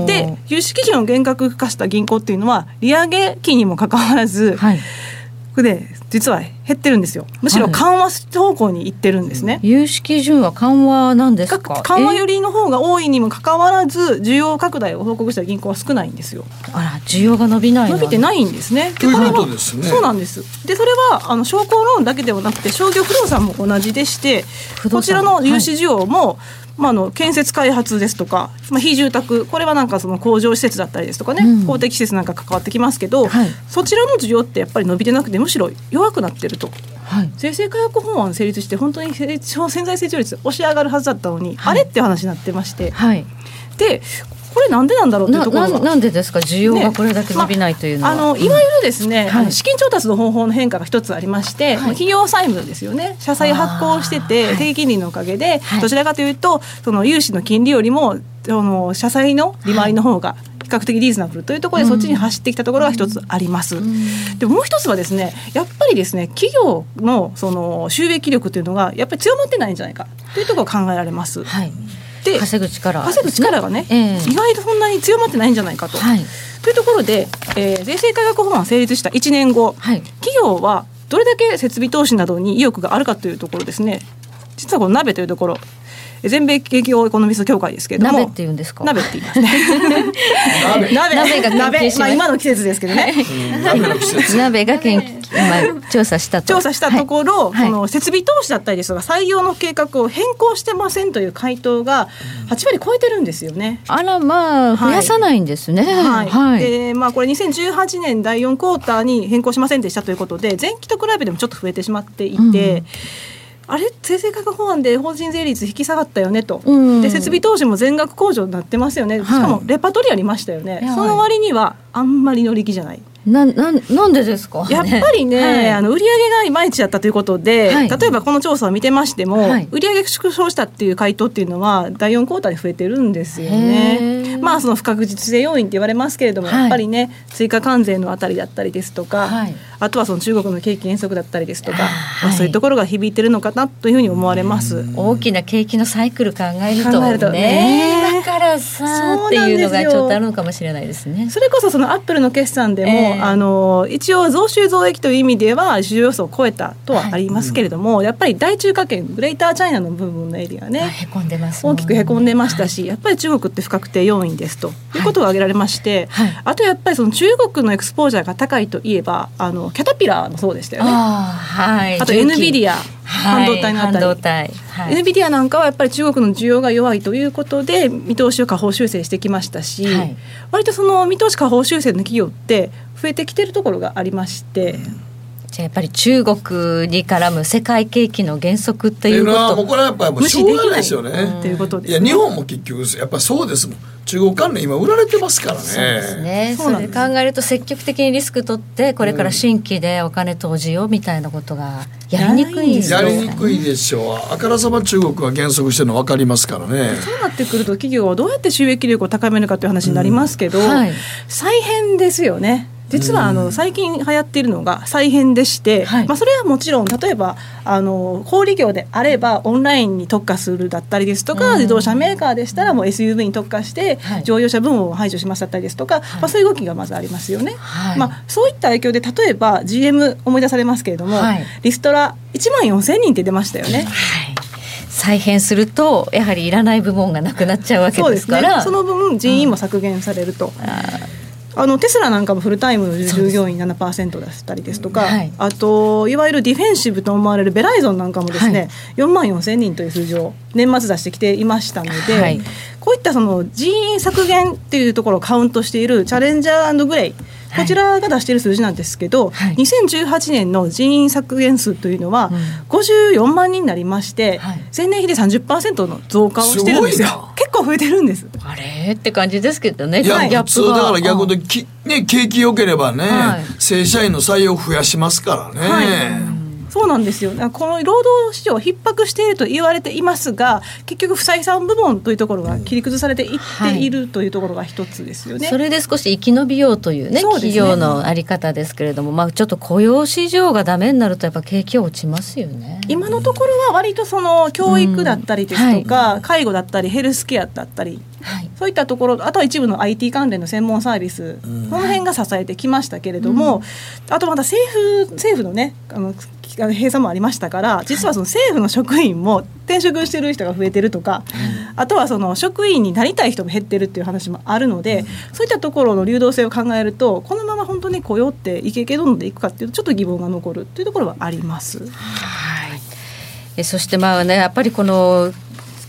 で融資基準を厳格化した銀行っていうのは利上げ期にもかかわらず、はいで実は減ってるんですよむしろはい緩和方向に行ってるんですね。融資基準は緩和なんですか？緩和寄りりの方が多いにもかかわらず需要拡大を報告した銀行は少ないんですよ。あら需要が伸びない伸びてないんですね。でということですねそうなんです。でそれはあの商工ローンだけではなくて商業不動産も同じでしてこちらの融資需要も、まあ、あの建設開発ですとか、まあ、非住宅これはなんかその工場施設だったりですとかね、うん。公的施設なんか関わってきますけど、はい。そちらの需要ってやっぱり伸びてなくてむしろ弱くなってると。はい。税制改革法案成立して本当に成長潜在成長率押し上がるはずだったのに、あれって話になってまして。はい。でこれなんでなんだろうっていうなところが。ななんでですか？需要がね。これだけ伸びないというのは、あのいわゆるですね、はい。あの資金調達の方法の変化が一つありまして、はい。企業債務ですよね。社債発行してて、はい。低金利のおかげで、はい。どちらかというとその融資の金利よりもその社債の利回りの方が比較的リーズナブルというところで、そっちに走ってきたところが一つあります。でもう一つはですねやっぱりですね企業のその収益力というのがやっぱり強まってないんじゃないかというところが考えられます。はいで稼ぐ力稼ぐ力がね、ええ。意外とそんなに強まってないんじゃないかと。はい。というところで、えー税制改革法案成立した1年後、はい。企業はどれだけ設備投資などに意欲があるかというところですね。実はこの鍋というところ。え全米景気エコノミスト協会ですけれども鍋って言うんですか？鍋って言いますね。鍋。鍋。鍋が鍋しまあ今の季節ですけどね。うん鍋の季節。鍋が研究今調査したと。調査したところ、はい。その設備投資だったりですとか採用の計画を変更してませんという回答が8割超えてるんですよね。あらまあ増やさないんですね。はい。はい、でまあ、これ2018年第4クォーターに変更しませんでしたということで前期と比べてもちょっと増えてしまっていて、うんあれ税制改革法案で法人税率引き下がったよねと、うん。で設備投資も全額控除になってますよね、しかもレパートリーありましたよね、い。やその割にはあんまり乗り気じゃない。ななんなんでですか？やっぱりね、はい。あの売上がいまいちだったということで、はい。例えばこの調査を見てましても、はい。売上縮小したっていう回答っていうのは第4クォーターに増えてるんですよへねー。まあその不確実性要因って言われますけれども、はい。やっぱりね追加関税のあたりだったりですとか、はい。あとはその中国の景気減速だったりですとか、はいまあ、そういうところが響いてるのかなというふうに思われます。大きな景気のサイクル考えると考えるとねからさっていうのがちょっとあるのかもしれないですね。それこそそのアップルの決算でも、えーあの一応増収増益という意味では市場予想を超えたとはありますけれども、やっぱり大中華圏グレーターチャイナの部分のエリアね、へこんでますもん大きくへこんでましたし、やっぱり中国って不確定要因ですと。いうことが挙げられまして、あとやっぱりその中国のエクスポージャーが高いといえばあのキャタピラーもそうでしたよね。あーはい。あと重機 NVIDIA 半導体のあたり、はい。NVIDIA なんかはやっぱり中国の需要が弱いということで見通しを下方修正してきましたし、はい。割とその見通し下方修正の企業って増えてきてるところがありまして、じゃあやっぱり中国に絡む世界景気の減速っていううのはもうと。これはやっぱりもうしょうがないですよね。っていうことですいや日本も結局やっぱそうですもん。中国関連今売られてますからね。そうですね。そうなんですそれ考えると積極的にリスク取ってこれから新規でお金投じようみたいなことがやりにくいですやよりにくいでしょう。あからさま中国が減速してるの分かりますからね。そうなってくると企業はどうやって収益力を高めるかという話になりますけど、はい再編ですよね。実はあの最近流行っているのが再編でして、はい。まあ、それはもちろん例えばあの小売業であればオンラインに特化するだったりですとか、うん。自動車メーカーでしたらもう SUV に特化してはい。乗用車部門を排除しますだったりですとか、まあ、そういう動きがまずありますよね。はい。まあ、そういった影響で例えば GM 思い出されますけれども、はい。リストラ1万4千人って出ましたよね。再編するとやはりいらない部門がなくなっちゃうわけですねですから。その分人員も削減されると、あのテスラなんかもフルタイムの従業員7%だったりですとか、はい。あといわゆるディフェンシブと思われるベライゾンなんかもですね、4万4千人という数字を年末出してきていましたので、はい。こういったその人員削減っていうところをカウントしているチャレンジャーグレイこちらが出している数字なんですけど、はい2018年の人員削減数というのは54万人になりまして、はい前年比で30%の増加をしてるんですすごいよ。結構増えてるんです。あれ？って感じですけどね。いや、ギャッ普通だから逆でき、ね、景気良ければね、はい正社員の採用を増やしますからね。はいそうなんですよ。この労働市場は逼迫していると言われていますが、結局不採算部門というところが切り崩されていっているというところが一つですよね。それで少し生き延びようというねね企業のあり方ですけれども、まあちょっと雇用市場がダメになるとやっぱ景気は落ちますよね。今のところは割とその教育だったりですとか、介護だったりヘルスケアだったりはい。そういったところあとは一部の IT 関連の専門サービス、この辺が支えてきましたけれども、あとまた政府政府のねあのあの閉鎖もありましたから実はその政府の職員も転職してる人が増えてるとか、あとはその職員になりたい人も減ってるっていう話もあるので、そういったところの流動性を考えるとこのまま本当に雇用ってイケイケどんどんでいくかっていうとちょっと疑問が残るっていうところはあります。はい。えそしてまあねやっぱりこの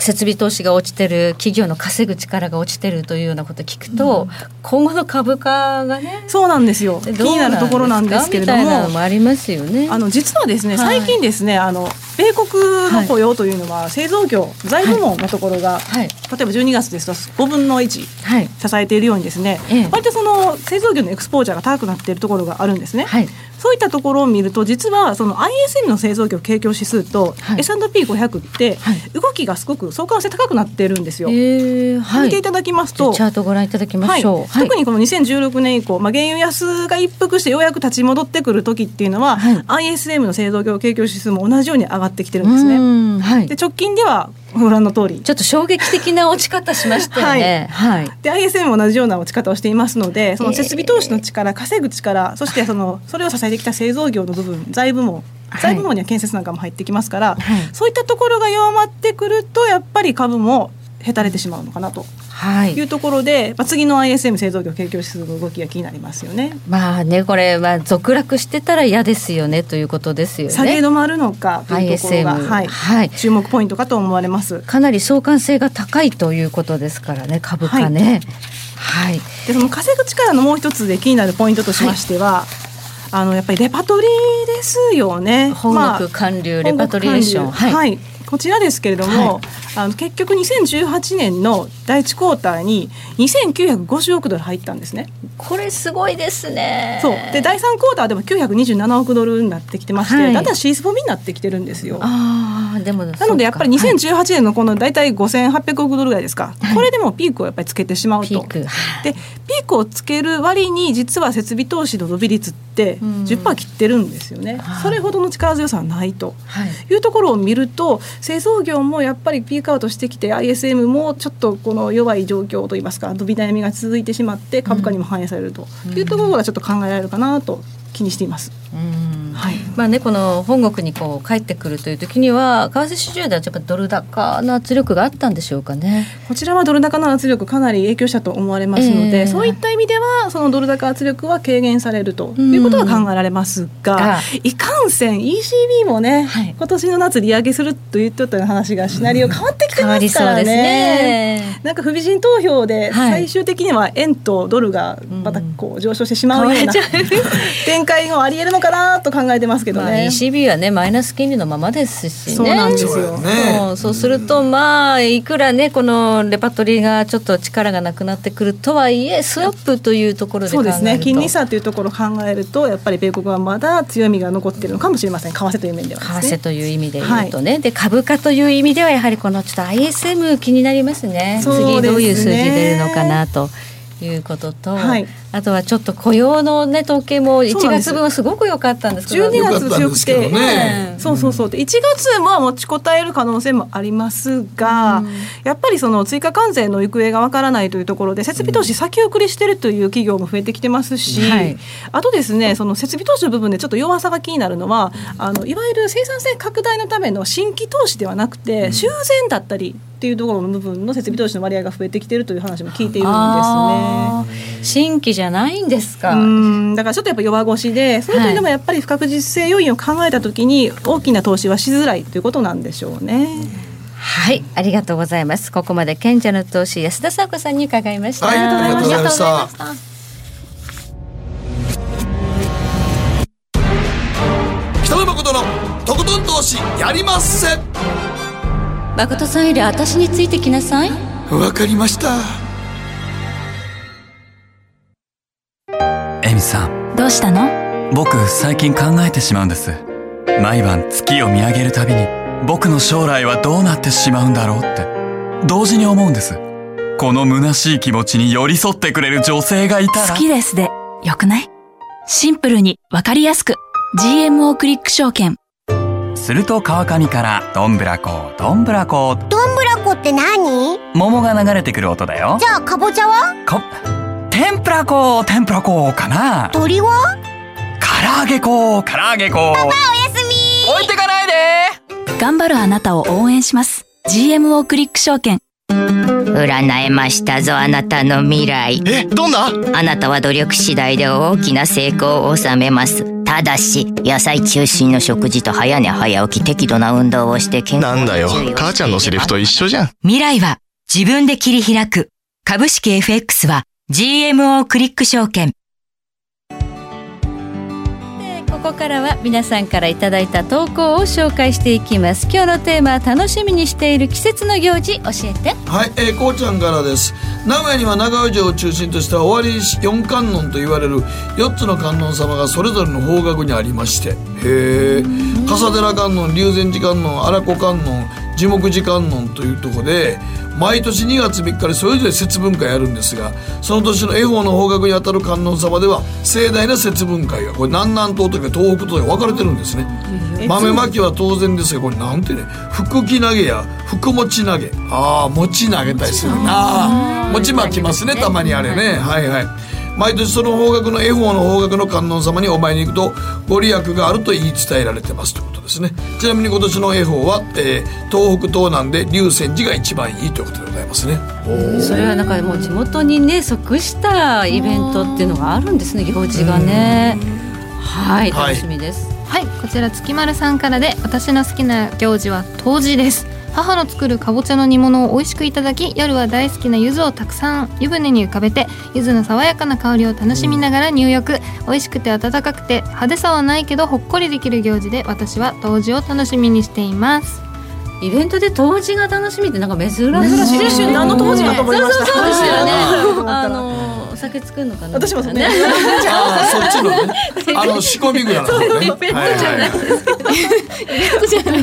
設備投資が落ちてる企業の稼ぐ力が落ちてるというようなことを聞くと、今後の株価がねそうなんですよ。気になるところなんですけれども。もありますよね。あの実はですね、はい。最近ですねあの米国の雇用というのは製造業、財部門のところが、はい。例えば12月ですと5分の1はい。支えているようにですね、ええ。割とその製造業のエクスポージャーが高くなっているところがあるんですね。はいそういったところを見ると実はその ISM の製造業景況指数とはい S&P500 ってはい動きがすごく相関性高くなってるんですよ。えーはい。見ていただきますとチャートご覧いただきましょう。はい、特にこの2016年以降、まあ、原油安が一服してようやく立ち戻ってくる時っていうのは、はい ISM の製造業景況指数も同じように上がってきてるんうですね。で直近ではご覧の通り。ちょっと衝撃的な落ち方しましたよね。はい。で ISM も同じような落ち方をしていますのでその設備投資の力稼ぐ力そしてそのそれを支えてきた製造業の部分財部門はい。財部門には建設なんかも入ってきますから、はい。そういったところが弱まってくるとやっぱり株もへたれてしまうのかなとはいいうところで、まあ、次の ISM 製造業景況指数の動きが気になりますよね。まあねこれは続落してたら嫌ですよねということですよね。下げ止まるのかというところが、はいはい注目ポイントかと思われます。かなり相関性が高いということですからね株価ね。はい。でその稼ぐ力のもう一つで気になるポイントとしましては、あのやっぱりレパトリーですよね。本国韓流レパトリエーション。本国韓流はい、こちらですけれども、はい。あの結局2018年の第一クォーターに2950億ドル入ったんですね。これすごいですね。そう。で第3クォーターでも927億ドルになってきてまして、はい。だんだんシースボミになってきてるんですよ。ああーでもなのでやっぱりそうか2018年のこの大体5800億ドルぐらいですか、これでもピークをやっぱりつけてしまうと。ピーク。でピークをつける割に実は設備投資の伸び率って10%切ってるんですよね、それほどの力強さはないとはい。いうところを見ると製造業もやっぱりピークアウトしてきて ISM もちょっとこの弱い状況といいますか伸び悩みが続いてしまって株価にも反映されるというところがちょっと考えられるかなと気にしています。うんはいまあね、この本国にこう帰ってくるという時には為替市場ではやっぱドル高の圧力があったんでしょうかね。こちらはドル高の圧力かなり影響したと思われますので、ええそういった意味ではそのドル高圧力は軽減されるということが考えられますが、がいかんせん ECB もね、はい今年の夏利上げすると言ってた話がシナリオ変わってきてますからね。ね。なんか不備人投票ではい最終的には円とドルがまたこう上昇してしまうような変わっちゃう展開もありえるのかなと考えてますけどまあ、ね。ECB はねマイナス金利のままですしね。そうなんですよ。そうやね。そうそうするとまあいくらねこのレパトリーがちょっと力がなくなってくるとはいえスワップというところで考えると。そうですね。金利差というところを考えるとやっぱり米国はまだ強みが残っているのかもしれません。為替という面ではですね。為替という意味で言うとね、で株価という意味ではやはりこのちょっと ISM 気になりますね。ね。次どういう数字出るのかなということと、はい。あとはちょっと雇用のね統計も1そうなんです。月分はすごく良かったんですけど。12月強くて、ね。そうそうそう。で1月も持ちこたえる可能性もありますが、やっぱりその追加関税の行方がわからないというところで設備投資先送りしてるという企業も増えてきてますし、はい。あとですねその設備投資の部分でちょっと弱さが気になるのはあのいわゆる生産性拡大のための新規投資ではなくて修繕だったりっていうところの部分の設備投資の割合が増えてきてるという話も聞いているんですね。新規じゃないんですか、うん。だからちょっとやっぱ弱腰でそういう点でもやっぱり不確実性要因を考えたときに大きな投資はしづらいということなんでしょうね。はい。ありがとうございます。ここまで賢者の投資安田佐子さんに伺いました、はい。ありがとうございました。北野誠のとことん投資やりまっせ誠さんより私についてきなさい。わかりました。エミさん。どうしたの？僕最近考えてしまうんです。毎晩月を見上げるたびに僕の将来はどうなってしまうんだろうって。同時に思うんです。この虚しい気持ちに寄り添ってくれる女性がいたら。好きですで。よくない？シンプルにわかりやすく。GMO クリック証券すると川上からどんぶらこどんぶらこ。どんぶらこって何？桃が流れてくる音だよ。じゃあかぼちゃは？こ天ぷらこ天ぷらこかな。鳥は？唐揚げこ唐揚げこ。おやすみ。置いてかないで。頑張るあなたを応援します。GMO クリック証券。占えましたぞあなたの未来。えどんな？あなたは努力次第で大きな成功を収めますただし野菜中心の食事と早寝早起き適度な運動をして健康なんだよ。母ちゃんのセリフと一緒じゃん。未来は自分で切り開く。株式 FX は GMO クリック証券ここからは皆さんからいただいた投稿を紹介していきます。今日のテーマは楽しみにしている季節の行事教えて。はい、えー、こうちゃんからです。名古屋には長尾城を中心とした尾張四観音と言われる4つの観音様がそれぞれの方角にありまして。へえ笠寺観音龍禅寺観音荒子観音樹木寺観音というところで毎年2月3日にそれぞれ節分会やるんですがその年の恵方の方角にあたる観音様では盛大な節分会がこれ南南東とか東北とか分かれてるんですね。豆まきは当然ですがこれなんてね福木投げや福餅投げ。ああ餅投げたりするな餅巻きますねたまにあれね。はいはい毎年その方角の恵方の方角の観音様にお参りに行くとご利益があると言い伝えられてますということですね。ちなみに今年の恵方は、えー東北東南で龍泉寺が一番いいということでございますね。それはなんかもう地元にね即したイベントっていうのがあるんですね行事がね。はいはい。楽しみです、はいこちら月丸さんからで私の好きな行事は冬至です母の作るかぼちゃの煮物を美味しくいただき夜は大好きな柚子をたくさん湯船に浮かべて柚子の爽やかな香りを楽しみながら入浴。美味しくて温かくて派手さはないけどほっこりできる行事で私は冬至を楽しみにしています。イベントで冬至が楽しみってなんか珍しい。珍しい。一瞬何の冬至かと思いました？そうそうそう。ですよね。は いあの酒作るのかな？私もそう。ねああそっちのね。あの 仕込みぐらいの方ね。イベントじゃない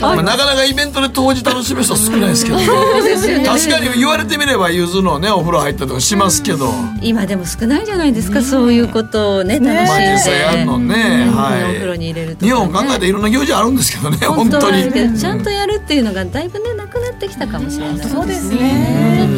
まあ、なかなかイベントで当時楽しむ人少ないですけど、ね、確かに言われてみればゆずのねお風呂入ったりとかしますけど、今でも少ないじゃないですか、そういうことをね楽しんで、まあ実際やるのね、はい、お風呂に入れると日本考えていろんな行事あるんですけどね本当に。ちゃんとやるっていうのがだいぶねなくなってきたかもしれないそうですね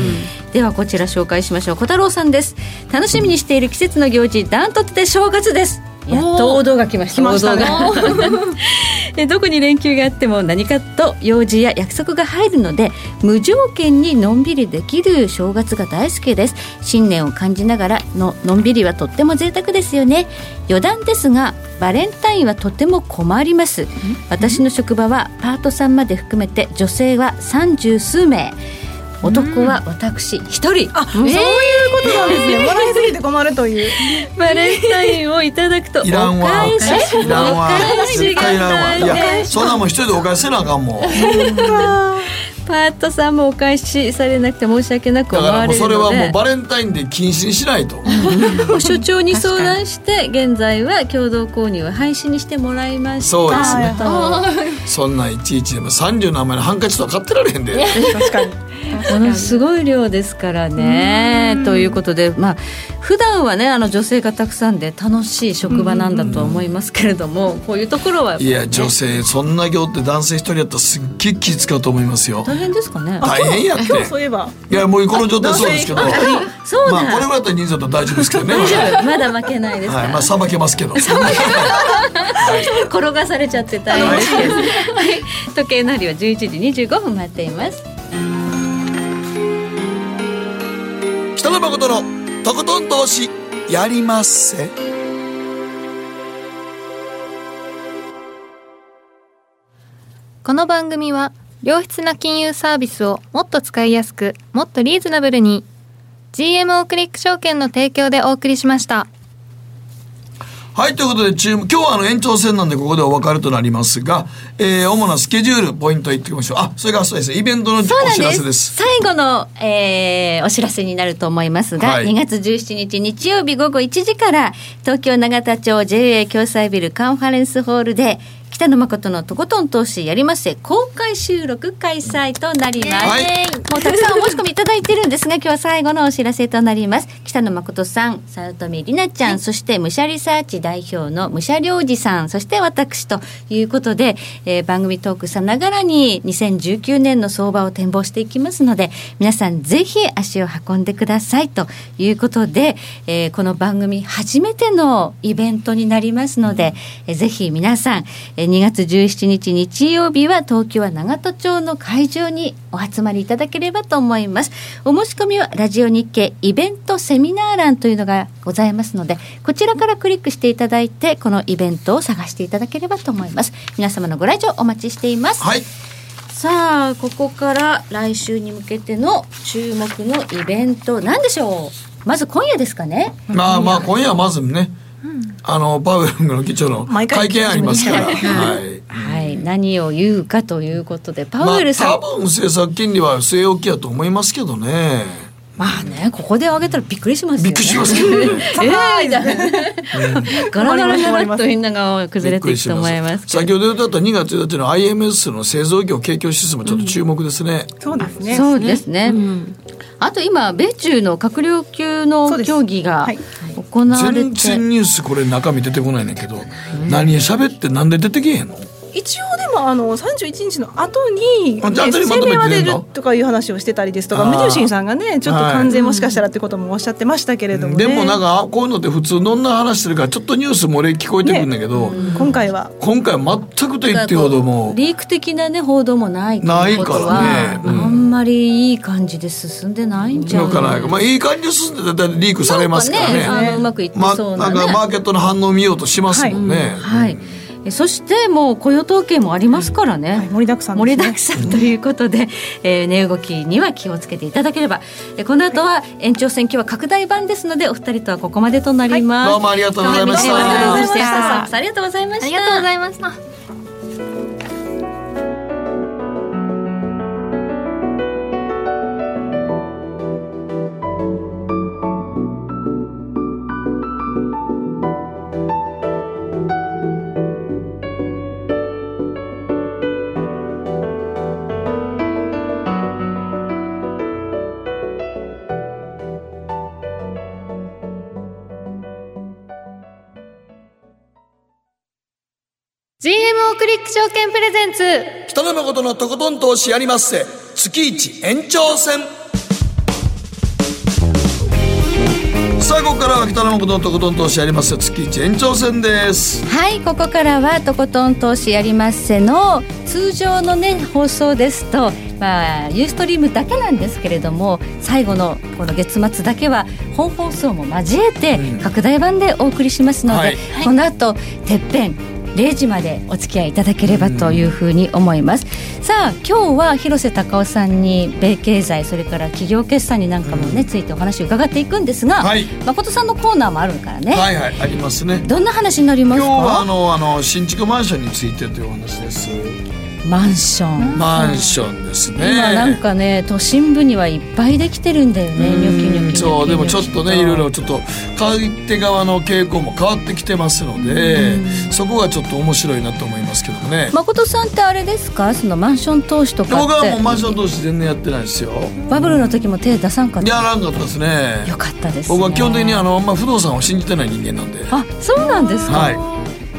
ではこちら紹介しましょう。小太郎さんです。楽しみにしている季節の行事ダントツで正月です。やっと王道が来ました。来ましたね。どこに連休があっても何かと用事や約束が入るので無条件にのんびりできる正月が大好きです。新年を感じながらののんびりはとっても贅沢ですよね。余談ですがバレンタインはとても困ります。私の職場はパートさんまで含めて女性は三十数名男は私一人、あ、そういうことなんですね。もらいすぎて困るという。バレンタインをいただくといらんわ。お返し。いらんわ。お返しが絶対いらんわ。い。やそんなもん一人でお返しせなあかんもん。パートさんもお返しされなくて申し訳なくだから思われるもうそれはのでもうバレンタインで禁止にしないと。所長に相談して現在は共同購入は廃止にしてもらいました。そうですね。とそんないちいちでも30の余りのハンカチとか買ってられへんで。確かに。ものすごい量ですからね。ということで、まあ普段はねあの女性がたくさんで楽しい職場なんだとは思いますけれども、こういうところはね。いや女性そんな業って男性一人やったらすっげえ気使うと思いますよ。大変ですかね。大変やって。今日そういえば。いやもうこの状態そうですけど。そうまあこれぐらいだったら人数だったら大丈夫ですけどね 大丈夫。まだ負けないですはいまあさばけますけど。転がされちゃって大変です。はい、時計の針は11時25分待っています。野誠のとことん投資やりまっせこの番組は良質な金融サービスをもっと使いやすくもっとリーズナブルに GMO クリック証券の提供でお送りしました。はい、ということで、注目、今日はあの延長戦なんでここでお別れとなりますが、えー、主なスケジュール、ポイント言っておきましょう。あ、それからそうですね、イベントのお知そうなんですらせです。最後の、えーお知らせになると思いますが、はい2月17日日曜日午後1時から東京永田町 JA 共済ビルカンファレンスホールで北野誠のとことん投資やりますせ公開収録開催となります、はい。もうたくさんお申し込みいただいてるんですが今日は最後のお知らせとなります。北野誠さん早乙女里奈ちゃん、そして武者リサーチ代表の武者良二さんそして私ということで、えー番組トークさながらに2019年の相場を展望していきますので皆さんぜひ足を運んでくださいということで、えーこの番組初めてのイベントになりますので、えーぜひ皆さん、えー2月17日日曜日は東京は長門町の会場にお集まりいただければと思います。お申し込みはラジオ日経イベントセミナー欄というのがございますのでこちらからクリックしていただいてこのイベントを探していただければと思います。皆様のご来場お待ちしています。はい。さあここから来週に向けての注目のイベントなんでしょう。まず今夜ですかね。まあまあ、今夜はまずね、あの、パウエルの議長の会見ありますから。はいはい。はい何を言うかということでパまあ、ウエルさん、多分政策金利は据え置きやと思いますけどね。まあねここで上げたらびっくりしますよね。びっくりしますけどね。えーみたいな。ガラガラガラっとみんなが崩れていくと思います先ほど言った2月1日の IMS の製造業景況指数もちょっと注目ですね。そうですね。そうですね、あと今米中の閣僚級の協議がはい。行われて、全然ニュースこれ中身出てこないねんけど、何喋ってなんで出てけへんの？一応でもあの31日の後に、あじゃあ後にまとめて声明は出るとかいう話をしてたりですとか無印さんがねちょっと関税もしかしたらってこともおっしゃってましたけれどもね、でもなんかこういうのって普通どんな話してるからちょっとニュース漏れ聞こえてくるんだけど、今回は。今回は全くと言ってほどもリーク的なね報道もないないからね。うん。あんまりいい感じで進んでないんじゃない？かまあいい感じで進んでだいたいリークされますからね。なんかねあのうまくいってまそうなね。なんかマーケットの反応を見ようとしますもんね、はい。えそしてもう雇用統計もありますからね、はい盛りだくさんね。盛りだくさんということで、えー値動きには気をつけていただければ、えこの後は延長戦今日は拡大版ですのでお二人とはここまでとなります、どうもありがとうございました。はいありがとうございました。ありがとうございましたクリック証券プレゼンツ。北野誠のとことん投資やりまっせ。月一延長戦。さあここからは北野誠のとことん投資やりますせ。月一延長戦です。はいここからはとことん投資やりまっせの通常のね放送ですとまあユーストリームだけなんですけれども最後のこの月末だけは本放送も交えて拡大版でお送りしますので、はい。この後てっぺん0時までお付き合いいただければというふうに思います、さあ今日は広瀬隆夫さんに米経済それから企業決算になんかもね、ついてお話を伺っていくんですが、はい。誠さんのコーナーもあるからね、はいはいありますね。どんな話になりますか？今日はあのあの新築マンションについてというお話ですマンション。マンションですね。今なんかね都心部にはいっぱいできてるんだよねニョキニョキそうでもちょっとねいろいろちょっと買い手側の傾向も変わってきてますのでそこがちょっと面白いなと思いますけどもね。誠さんってあれですか？そのマンション投資とか僕はもうマンっション投資全然やってないですよ。てバブルの時も手出さんかった？やらんかったですね。よかったです、ね、僕は基本的にあの、まあ、不動産を信じてない人間なんで。あそうなんですか、はい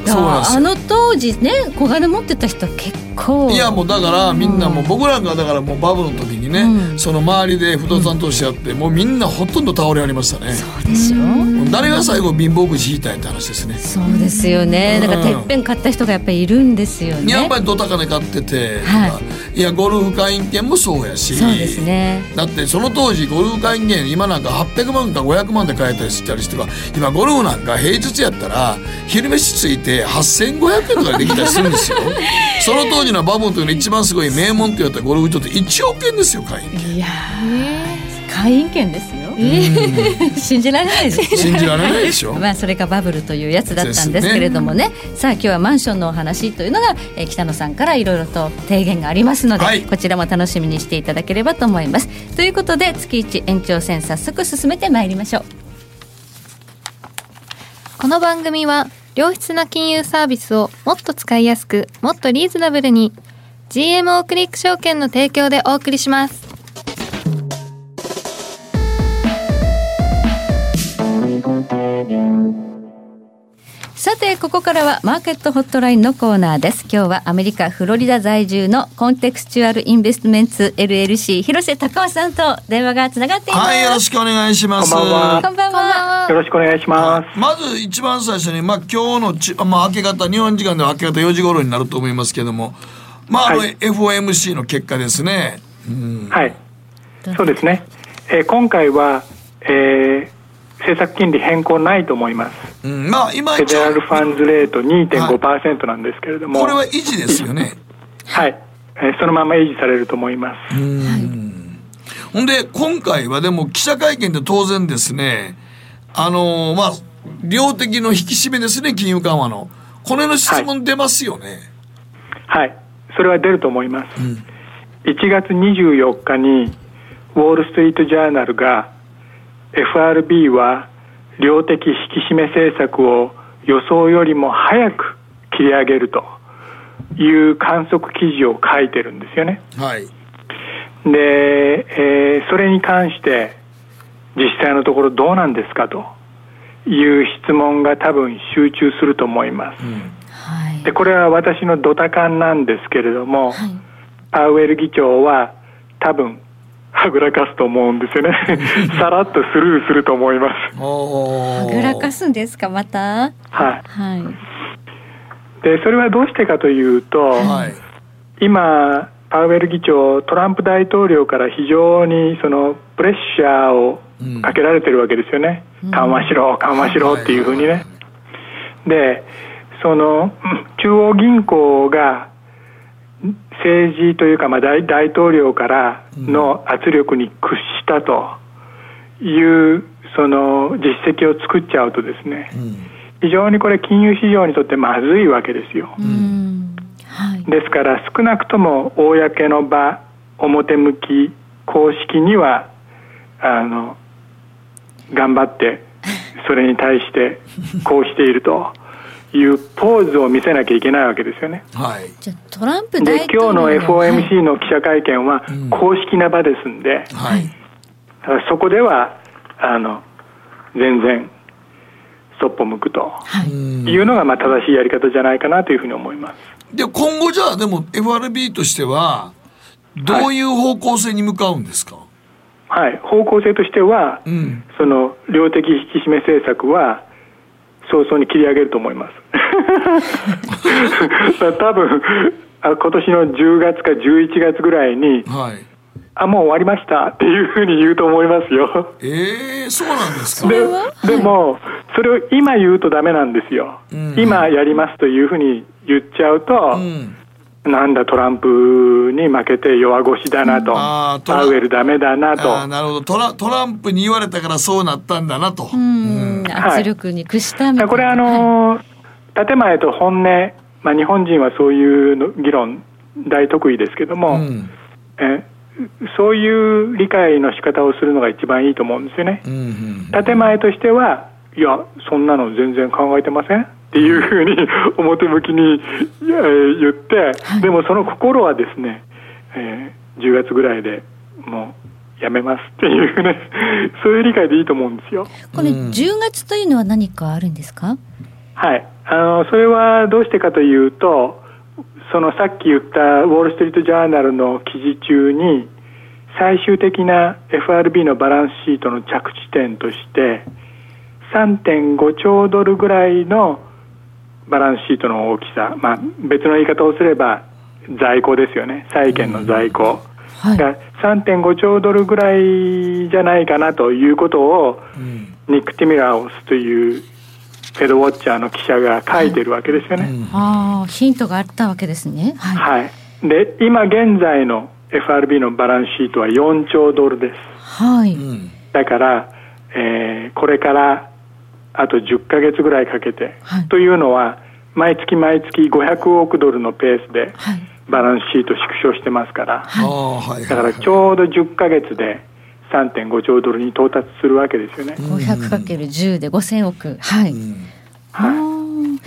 あの当時ね小金持ってた人結構。いやもうだからみんなもう僕なんかはだからもうバブルの時にね、うん。その周りで不動産投資やって、もうみんなほとんど倒れありましたね。そうでしょ。誰が最後貧乏くじ引いたんやって話ですね。そうですよね。だからてっぺん買った人がやっぱりいるんですよね。やっぱりドタカネ買っててはい。やゴルフ会員権もそうやし。そうですね。だってその当時ゴルフ会員権今なんか800万か500万で買えたりしたりしてか今ゴルフなんか平日やったら昼飯ついて8500円とかでできたりするんですよ。その当時のバブルというの一番すごい名門って言われたゴルフ場って1億円ですよ会員権。いやー。会員権ですよ、信じられないですね。信じられないでしょ。まあそれがバブルというやつだったんですけれどもね。さあ今日はマンションのお話というのが、えー北野さんからいろいろと提言がありますので、はい。こちらも楽しみにしていただければと思います。ということで月一延長戦早速進めてまいりましょう。この番組は良質な金融サービスをもっと使いやすくもっとリーズナブルに GMO クリック証券の提供でお送りします。さてここからはマーケットホットラインのコーナーです。今日はアメリカフロリダ在住のコンテクスチュアルインベストメンツ LLC 広瀬隆夫さんと電話がつながっています。はいよろしくお願いします。こんばんは。こんばんは。よろしくお願いします。まず一番最初に、まあ、今日のち、まあ、明け方日本時間では明け方4時頃になると思いますけども。まああの、はい。FOMC の結果ですね、うん。はい。そうですね。えー今回は、えー政策金利変更ないと思います。うん、まあ今フェデラルファンズレート2.5%なんですけれども、これは維持ですよね。はい、えーそのまま維持されると思います。ほんで今回はでも記者会見で当然ですねあのーまあ量的の引き締めですね金融緩和の。これの質問出ますよね、はい、それは出ると思います。1月24日にウォール・ストリート・ジャーナルが FRB は量的引き締め政策を予想よりも早く切り上げるという観測記事を書いてるんですよね。はいで、えーそれに関して実際のところどうなんですかという質問が多分集中すると思います。はいでこれは私のドタカンなんですけれども、パウエル議長は多分はぐらかすと思うんですよね。さらっとスルーすると思います。おー。ぐらかすんですかまた？はい。はい。でそれはどうしてかというと、はい。今パウエル議長トランプ大統領から非常にそのプレッシャーをかけられてるわけですよね、緩和しろ緩和しろっていうふうにね、でそのうん中央銀行が政治というか、まあ、大大統領からの圧力に屈したというその実績を作っちゃうとですね、非常にこれ金融市場にとってまずいわけですよ。ですから少なくとも公の場表向き公式にはあの頑張ってそれに対してこうしているというポーズを見せなきゃいけないわけですよね。はい。じゃあトランプで大統領今日のはい FOMC の記者会見は公式な場ですんで、はい。だからそこではあの全然そっぽ向くとい。うのがまあ正しいやり方じゃないかなというふうに思います。で今後じゃあでも FRB としてはどういう方向性に向かうんですか、はい、方向性としては、うん、その量的引き締め政策は早々に切り上げると思います。多分あ今年の10月か11月ぐらいに、はい、あもう終わりましたっていうふうに言うと思いますよ。ええー、そうなんですか？ででもそれを今言うとダメなんですよ。うん今やりますというふうに言っちゃうと、うんなんだトランプに負けて弱腰だなと、あートラパウエルダメだなと。なるほど。トラトランプに言われたからそうなったんだなと、うん。圧力に屈したみたいな、これあのー建前と本音、まあ、日本人はそういうの議論大得意ですけども、うん。えそういう理解の仕方をするのが一番いいと思うんですよね。うんうん。建前としてはいやそんなの全然考えてませんっていうふうに表向きに言って、でもその心はですね、えー10月ぐらいでもうやめますっていうね そういう理解でいいと思うんですよ。これ10月というのは何かあるんですか？はい、あのそれはどうしてかというと、そのさっき言ったウォール・ストリート・ジャーナルの記事中に、最終的な FRB のバランスシートの着地点として、3.5兆ドルぐらいのバランスシートの大きさ、まあ、別の言い方をすれば在庫ですよね、債券の在庫。が3.5兆ドルぐらいじゃないかなということを、ニック・ティミラーオスというフェドウォッチャーの記者が書いてるわけですよね。ああヒントがあったわけですね。はい、はい。で、今現在の FRB のバランスシートは4兆ドルです。はい。だから、えーこれからあと10ヶ月ぐらいかけて、というのは毎月毎月500億ドルのペースでバランスシート縮小してますから、はい。だからちょうど10ヶ月で3.5兆ドルに到達するわけですよね。500×10 で5000億。はい、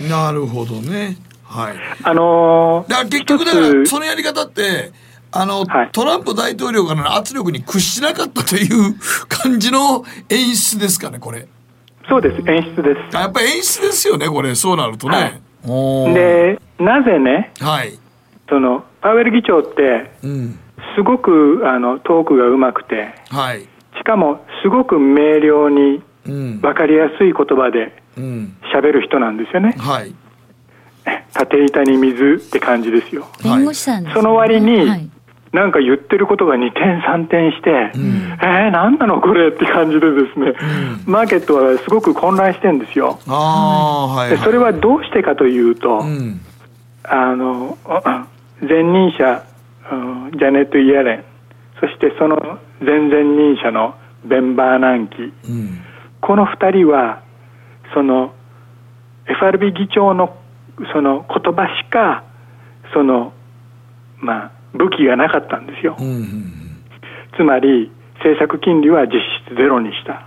なるほどね。はい。あのーだから結局だからそのやり方ってあの、トランプ大統領からの圧力に屈しなかったという感じの演出ですかねこれそうです。演出です。やっぱり演出ですよねこれ。そうなるとね、おー。でなぜねはい。そのパウエル議長ってうん。すごくあのトークがうまくてはい。しかもすごく明瞭にうん。分かりやすい言葉でうん。喋る人なんですよね。はい。縦板に水って感じですよ。弁護士さんです、その割に、はいなんか言ってることが二転三転して、えー、何なのこれって感じでですね、マーケットはすごく混乱してるんですよ。あそれはどうしてかというと、あの前任者、うんジャネット・イエレンそしてその前々任者のベン・バーナンキ、この2人はその FRB 議長のその言葉しかそのまあ武器がなかったんですよ、つまり政策金利は実質ゼロにした、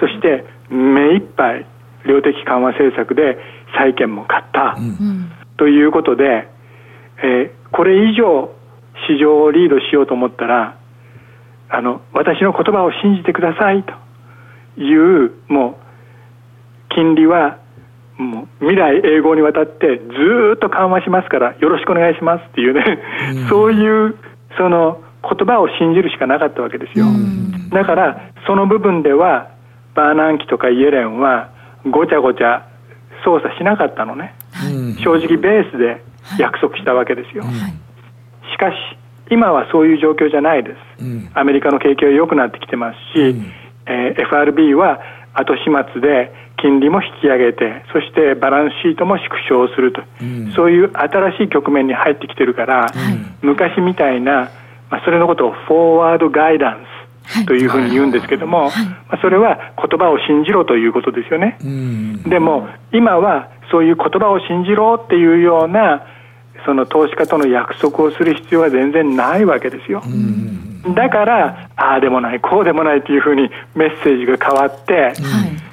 そして目いっぱい量的緩和政策で債券も買った、ということで、えーこれ以上市場をリードしようと思ったらあの私の言葉を信じてくださいというもう金利はもう未来永劫にわたってずーっと緩和しますからよろしくお願いしますっていうね、そういうその言葉を信じるしかなかったわけですよ、だからその部分ではバーナンキとかイエレンはごちゃごちゃ操作しなかったのね、正直ベースで約束したわけですよ、しかし今はそういう状況じゃないです、アメリカの景気は良くなってきてますし、えー FRB は後始末で金利も引き上げてそしてバランスシートも縮小すると、そういう新しい局面に入ってきてるから、昔みたいな、まあ、それのことをフォーワードガイダンスというふうに言うんですけども、まあ、それは言葉を信じろということですよね。でも今はそういう言葉を信じろっていうようなその投資家との約束をする必要は全然ないわけですよ。だからああでもないこうでもないっていうふうにメッセージが変わって、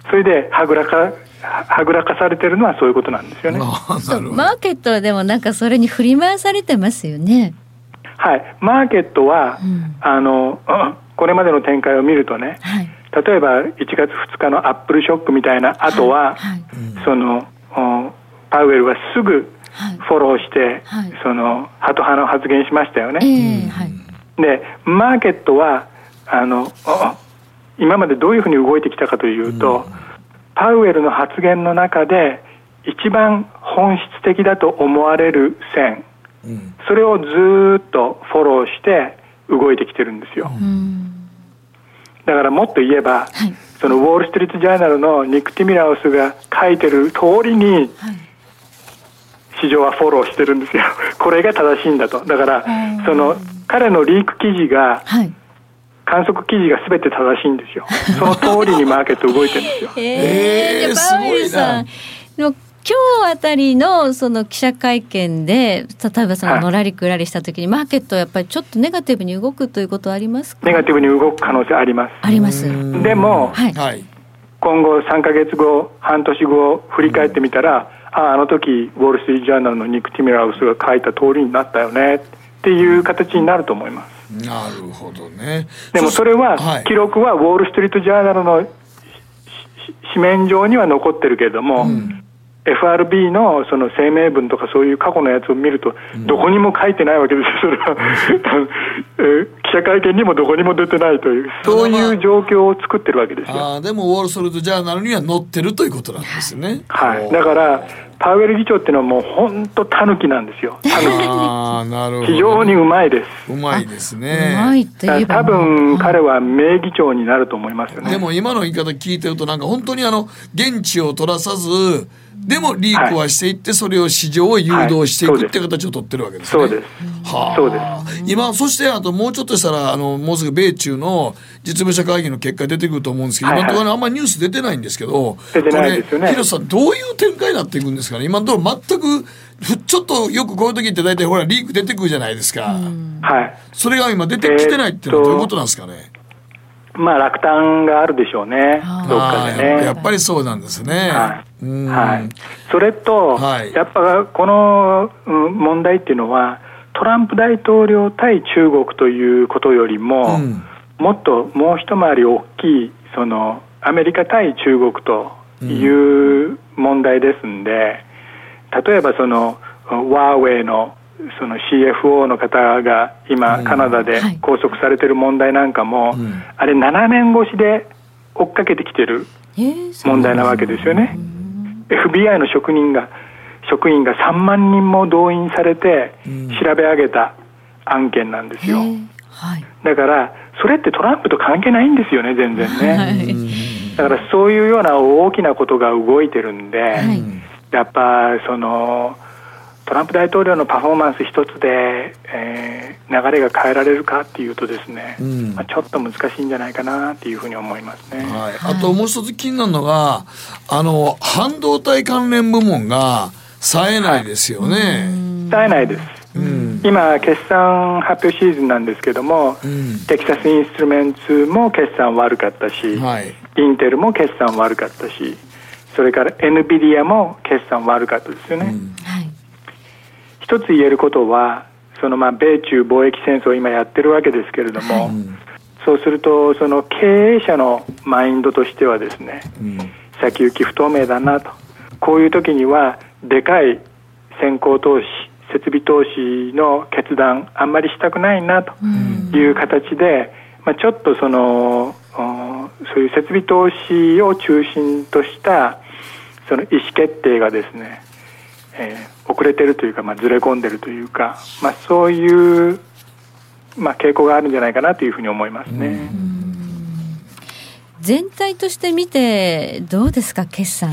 それではぐらかはぐらかされてるのはそういうことなんですよね。そうマーケットはでもなんかそれに振り回されてますよね。はい、マーケットは、あのうん これまでの展開を見るとね、例えば1月2日のアップルショックみたいな後は、そのうんパウエルはすぐフォローして、はい。そのハト派の発言しましたよね。ええはい。でマーケットはあのあ今までどういうふうに動いてきたかというと、パウエルの発言の中で一番本質的だと思われる線、それをずーっとフォローして動いてきてるんですよ。だからもっと言えば、そのウォール・ストリート・ジャーナルのニック・ティミラウスが書いてる通りに、市場はフォローしてるんですよ。これが正しいんだと。だから、その彼のリーク記事が、観測記事が全て正しいんですよ。その通りにマーケット動いてるんですよ。えー、じゃあパウエルさ今日あたりのその記者会見で例えばそのはいのらりくらりした時に、マーケットはやっぱりちょっとネガティブに動くということはありますか？ネガティブに動く可能性あります。ありますでも、はい今後3か月後、半年後、振り返ってみたら、ああ、あの時ウォール・ストリート・ジャーナルのニック・ティミラウスが書いた通りになったよねっていう形になると思います。なるほどね。でもそれは、はい記録はウォール・ストリート・ジャーナルの紙面上には残ってるけれども、FRB のその声明文とかそういう過去のやつを見ると、どこにも書いてないわけですよ、それは。えー記者会見にもどこにも出てないという、そういう状況を作ってるわけですよ。あーでもウォール・ストリート・ジャーナルには載ってるということなんですね。はい、だから、パウエル議長っていうのはもう本当タヌキなんですよ。タヌああ、なるほキ。ど。非常にうまいです。うまいですね。だから多分彼は名議長になると思いますよね。でも今の言い方聞いてるとなんか本当にあの現地を取らさずでもリークはしていってそれを市場を誘導していくっていう形を取ってるわけですね。そうです。はあ、そうです。今そしてあともうちょっとしたらあのもうすぐ米中の実務者会議の結果出てくると思うんですけど、はいはい今のところあんまりニュース出てないんですけど出てないですよね広瀬さんどういう展開になっていくんですかね？今のところ全くふちょっとよくこういう時って大体ほらリーク出てくるじゃないですか、はい。それが今出てきてないっていうのはどういうことなんですかね、まあ落胆があるでしょうね。どっかでね。やっぱりそうなんですね。うんはい、それと、やっぱこのうん問題っていうのは、トランプ大統領対中国ということよりも、もっともう一回り大きい、そのアメリカ対中国という問題ですんで、例えばそのワーウェイのその CFO の方が今、カナダで拘束されてる問題なんかも、あれ、7年越しで追っかけてきてる問題なわけですよね。FBI の職人が職員が3万人も動員されて調べ上げた案件なんですよ。だからそれってトランプと関係ないんですよね全然ね。だからそういうような大きなことが動いてるんで、やっぱそのトランプ大統領のパフォーマンス一つで、えー流れが変えられるかっていうとですね、まあ、ちょっと難しいんじゃないかなっていうふうに思いますね。はい、あともう一つ気になるのが、あの、半導体関連部門が冴えないですよね。冴えないです。今、決算発表シーズンなんですけども、テキサスインストゥルメンツも決算悪かったし、インテルも決算悪かったし、それから NVIDIA も決算悪かったですよね。一つ言えることは、そのまあ米中貿易戦争を今やってるわけですけれども、そうするとその経営者のマインドとしてはですね、先行き不透明だなと。こういう時にはでかい先行投資設備投資の決断あんまりしたくないなという形で、まあ、ちょっとそのおそういう設備投資を中心としたその意思決定がですね、えー遅れてるというか、まあ、ずれ込んでるというか、まあ、そういう、まあ、傾向があるんじゃないかなというふうに思いますね。全体として見てどうですか決算。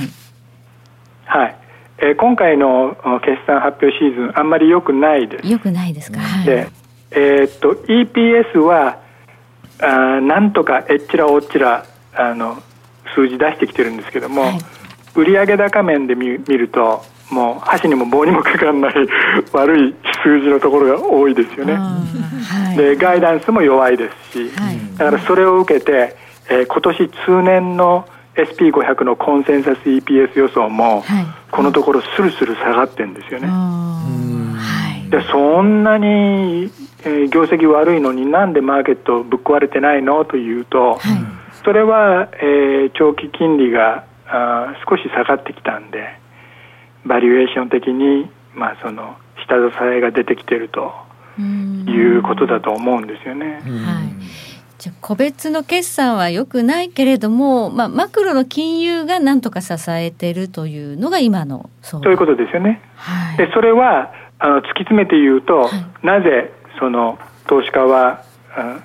はい。えー今回のお決算発表シーズンあんまり良くないです。よくないですか、はい。で、えーっと EPS はあーなんとかえっちらおっちらあの数字出してきてるんですけども、売上高面で見見るともう箸にも棒にもかかんない 悪い数字のところが多いですよね。でガイダンスも弱いですし、だからそれを受けて、えー今年通年の SP500 のコンセンサス EPS 予想も、このところスルスル下がってるんですよね。でそんなに、えー業績悪いのになんでマーケットぶっ壊れてないのというと、それは、えー長期金利があー少し下がってきたんでバリュエーション的にまあ、その下支えが出てきてるということだと思うんですよね。じゃ個別の決算は良くないけれども、まあ、マクロの金融がなんとか支えてるというのが今のそういうことですよね。はい、でそれはあの突き詰めて言うと、はい、なぜその投資家は、うん、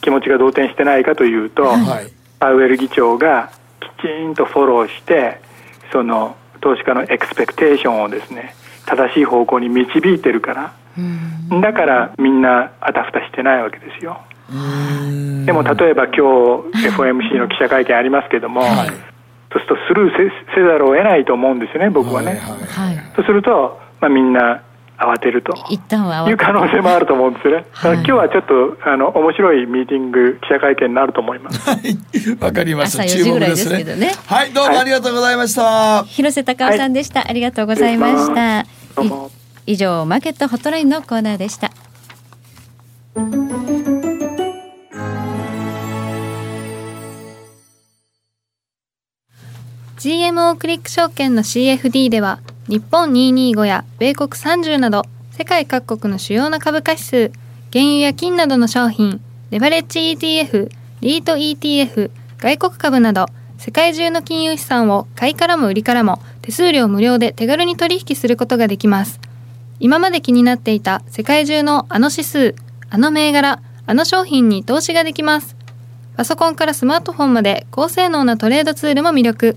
気持ちが動転してないかというと、はい、パウエル議長がきちんとフォローしてその投資家のエクスペクテーションをですね正しい方向に導いてるから、だからみんなあたふたしてないわけですよ。でも例えば今日 FOMC の記者会見ありますけども、はい、そうするとスルーせざるを得ないと思うんですよね、僕はね。はいはい、そうすると、まあ、みんな慌てると一旦はいう可能性もあると思うんですよね。はい、今日はちょっとあの面白いミーティング記者会見になると思います。はい、わかりました。注目ですね。ねはい、どうもありがとうございました。はい、広瀬隆夫さんでした、ありがとうございました。以上マーケットホットラインのコーナーでした。GMO クリック証券の CFD では日本225や米国30など世界各国の主要な株価指数原油や金などの商品レバレッジ ETF リート ETF 外国株など世界中の金融資産を買いからも売りからも手数料無料で手軽に取引することができます。今まで気になっていた世界中のあの指数あの銘柄あの商品に投資ができます。パソコンからスマートフォンまで高性能なトレードツールも魅力。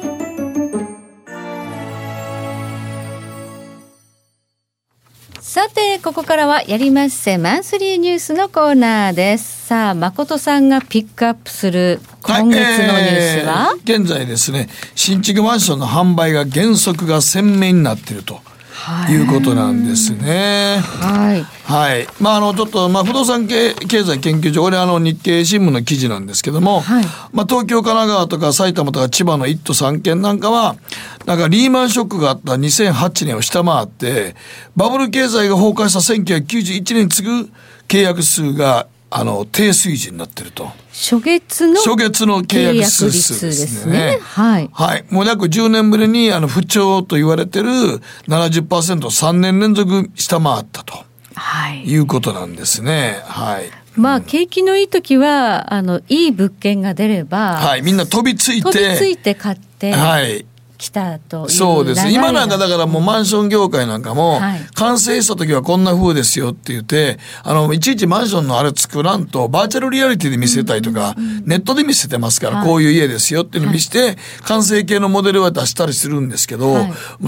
さてここからはやりまっせマンスリーニュースのコーナーです。さあ誠さんがピックアップする今月のニュースは、はいえー、現在ですね新築マンションの販売が原則が鮮明になっていると。いうことなんですね。はい。はい。まあ、あの、ちょっと、まあ、不動産経経済研究所、これ、あの、日経新聞の記事なんですけども、はい、まあ、東京、神奈川とか埼玉とか千葉の1都3県なんかは、なんかリーマンショックがあった2008年を下回って、バブル経済が崩壊した1991年に次ぐ契約数があの低水準になってると。初月の初月の契約数ですね。はい。はい。もう約10年ぶりにあの不調と言われてる70%、3年連続下回ったと。はい。いうことなんですね。はい。まあ、景気のいい時は、あの、いい物件が出れば。はい。みんな飛びついて。飛びついて買って。はい。来たとそうです。今なんかだからもうマンション業界なんかも、完成した時はこんな風ですよって言ってあのいちいちマンションのあれ作らんとバーチャルリアリティで見せたいとか、ネットで見せてますから、こういう家ですよっていうのを見せて、完成形のモデルは出したりするんですけど、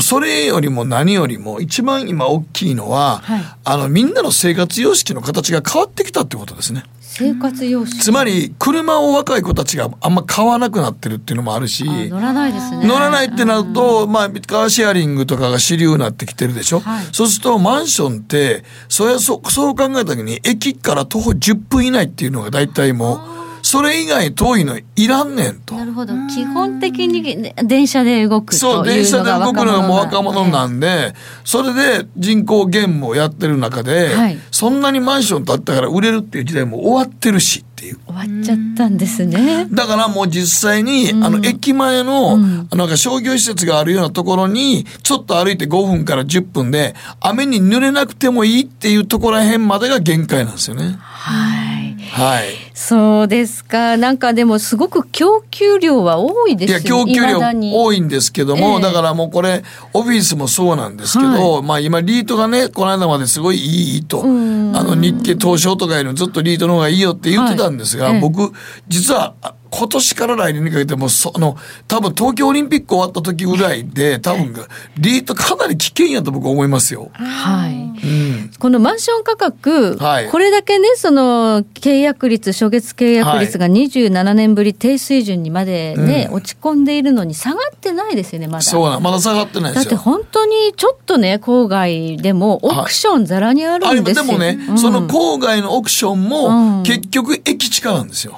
それよりも何よりも一番今大きいのは、あのみんなの生活様式の形が変わってきたってことですね。生活様式。つまり車を若い子たちがあんま買わなくなってるっていうのもあるし乗らないですね。乗らないってなると、まあ、カーシェアリングとかが主流になってきてるでしょ、はい、そうするとマンションってそれそそう考えた時に駅から徒歩10分以内っていうのが大体もう。それ以外遠いのいらんねんと。なるほど。基本的に電車で動くそう、電車で動くのがもう若者なんで、それで人口減もやってる中で、はい、そんなにマンション建ったから売れるっていう時代も終わってるしっていう。終わっちゃったんですね。だからもう実際に、あの、駅前の、なんか商業施設があるようなところに、ちょっと歩いて5分から10分で、雨に濡れなくてもいいっていうところら辺までが限界なんですよね。はい。はい。そうですか。なんかでもすごく供給量は多いですね。いや、供給量多いんですけども、えー、だからもうこれ、オフィスもそうなんですけど、はい、まあ今リートがね、この間まですごいいいと、あの日経東証とかよりもずっとリートの方がいいよって言ってたんですが、はいえー、僕、実は、今年から来年にかけてもその多分東京オリンピック終わった時ぐらいで多分リートかなり危険やと僕は思いますよ。はい。うんこのマンション価格、はいこれだけね、その契約率、初月契約率が27年ぶり低水準にまでね、うん落ち込んでいるのに下がってないですよね、まだ。そうなまだ下がってないだって。本当にちょっとね、郊外でもオークションざらにああるんですよ。でもね、うんその郊外のオークションうんも結局駅地下なんですよ。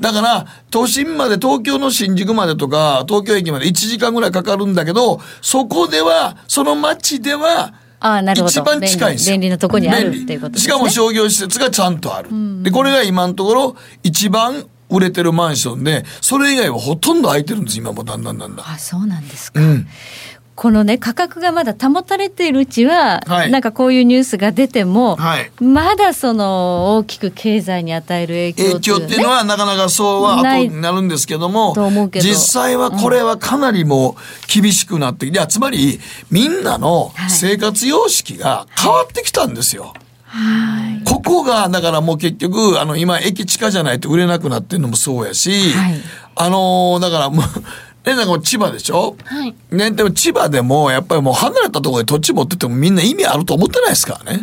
だから都心まで東京の新宿までとか東京駅まで1時間ぐらいかかるんだけどそこではその街ではああ、なるほど。一番近いんですよ。便利便利なとこにあるっていうことですね。しかも商業施設がちゃんとある。で、これが今のところ一番売れてるマンションで、それ以外はほとんど空いてるんです、今もだんだんだんだん。あ、そうなんですか。うん。このね、価格がまだ保たれているうちは、はい。なんかこういうニュースが出ても、はい。まだその大きく経済に与える影響影響っていうのはなかなかそうは後になるんですけどもと思うけど。実際はこれはかなりもう厳しくなってきて、いやつまりみんなの生活様式が変わってきたんですよ。ここがだからもう結局あの今駅地下じゃないと売れなくなってるのもそうやし、はい。あのーだからもうねなんか千葉でしょ、はい。ね、でも千葉でもやっぱりもう離れたところで土地持っててもみんな意味あると思ってないですからね。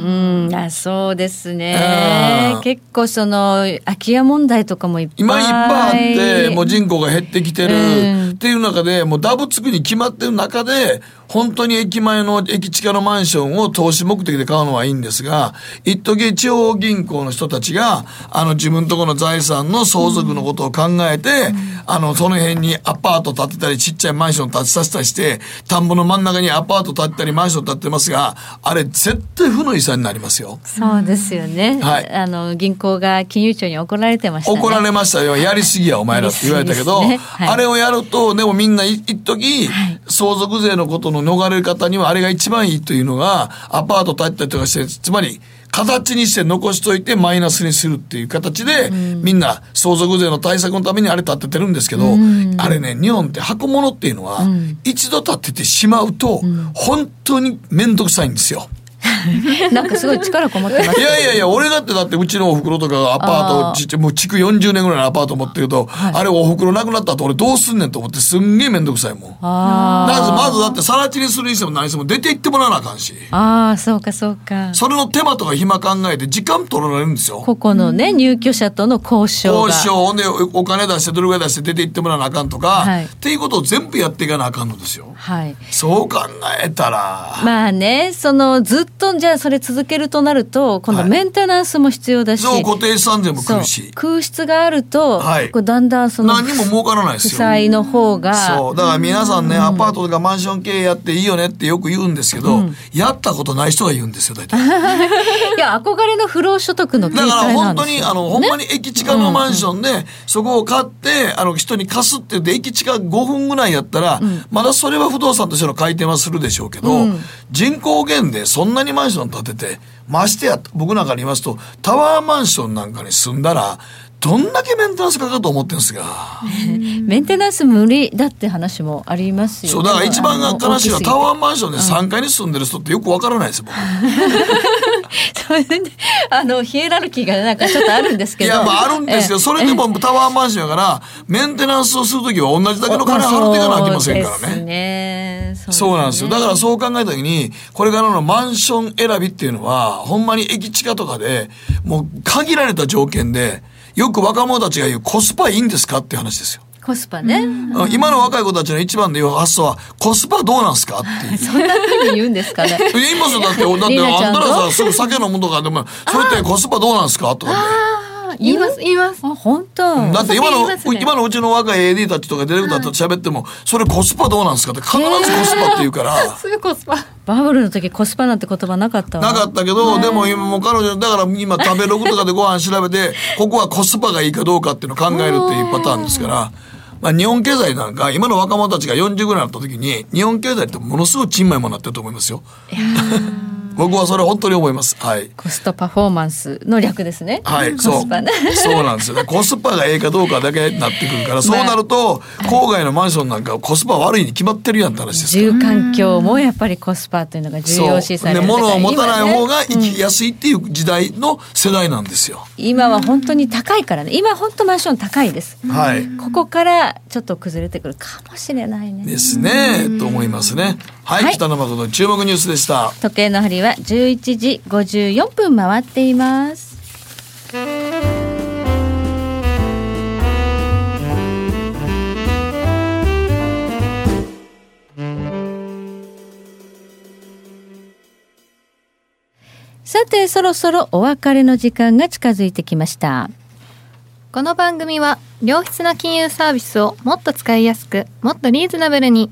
うん、あそうですあねー。結構その空き家問題とかもいっぱい。今いっぱいあって、もう人口が減ってきてる。うん。っていう中で、もうダブつくに決まってる中で、本当に駅前の駅地下のマンションを投資目的で買うのはいいんですが、一時地方銀行の人たちが、あの自分とこの財産の相続のことを考えて、あの、その辺にアパート建てたり、ちっちゃいマンション建てさせたりして、田んぼの真ん中にアパート建てたり、マンション建ててますが、あれ絶対負の遺産になりますよ。そうですよね。はいあの銀行が金融庁に怒られてましたね。怒られましたよ。やりすぎや、お前らって言われたけど、ねはいあれをやると、でもみんな一時、相続税のことの逃れる方にはあれが一番いいというのが、アパート建てたりとかして、つまり、形にして残しといてマイナスにするっていう形で、みんな相続税の対策のためにあれ建ててるんですけど、あれね、日本って箱物っていうのは、一度建ててしまうと、本当に面倒くさいんですよ。なんかすごい力こもってますいやいやいや、俺だってだってうちのお袋とかがアパートちもう築40年ぐらいのアパート持ってると、あれお袋なくなった後俺どうすんねんと思ってすんげえめんどくさいもん。あまず、まずだって更地にするにしても何しても出て行ってもらわなあかんし。あ、ああ、そうかそうか。それの手間とか暇考えて時間取られるんですよ。ここのね、入居者との交渉が。交渉ほんでおお金出してどれぐらい出して出て行ってもらわなあかんとか、はいっていうことを全部やっていかなあかんのですよ。はい。そう考えたら。まあね、そのずっとじゃあそれ続けるとなると、今度メンテナンスも必要だし。そう固定資産税も来るし。空室があると、はいこうだんだんその何にも儲からないですよ。負債の方がそう。だから皆さんね、アパートとかマンション経営やっていいよねってよく言うんですけど、やったことない人が言うんですよ、大体。いや憧れの不労所得の切 だから本当に、あの、ほんまに駅地下のマンションで、そこを買って、あの、人に貸すって言って、駅地下5分ぐらいやったら、まだそれは不動産としての回転はするでしょうけど、人口減でそんなにマンション建てて、ましてや、僕なんかに言いますと、タワーマンションなんかに住んだら、どんだけメンテナンスかかると思ってるんですが。メンテナンス無理だって話もありますよそう、だから一番悲しいのはタワーマンションで3階に住んでる人ってよくわからないですよ、僕。それであのヒエラルキーがなんかちょっとあるんですけどいや、まああるんですけど、それでもタワーマンションやから、メンテナンスをするときは同じだけの金払っていかなきゃいけませんからね。ねそうそうなんですよ。だからそう考えたときに、これからのマンション選びっていうのは、ほんまに駅地下とかで、もう限られた条件で、よく若者たちが言うコスパいいんですかっていう話ですよ。コスパね、あ今の若い子たちの一番で言う発想は、コスパどうなんすかっていう。そんなふうに言うんですかね 言いますよ。だって、だって、あんたらさ、すぐ酒飲むとかでも、それってコスパどうなんすかとかって。言います。言います。あ本当。だって今の、ね。今のうちの若い AD たちとかディレクターと喋っても、それコスパどうなんすかって必ずコスパって言うから。すぐコスパ。バブルの時コスパなんて言葉なかったわなかったけど、でも今もう彼女、だから今食べログとかでご飯調べて、ここはコスパがいいかどうかっていうのを考えるっていうパターンですから、まあ日本経済なんか、今の若者たちが40ぐらいになった時に、日本経済ってものすごいちんまいものになってると思いますよ。僕はそれ本当に思います。はい。コストパフォーマンスの略ですね。はい、コそうそうなんですよ。ねコスパがええかどうかだけになってくるからそうなると郊外のマンションなんかコスパ悪いに決まってるやんって話です住環境もやっぱりコスパというのが重要視されるで物を持たない方が生きやすいっていう時代の世代なんですよ、今は本当に高いからね。今本当マンション高いです。はい。ここからちょっと崩れてくるかもしれないね。ですね。と思いますね。はい、はい。北野誠の注目ニュースでした。時計の針は11時54分回っています。さてそろそろお別れの時間が近づいてきました。この番組は良質な金融サービスをもっと使いやすくもっとリーズナブルに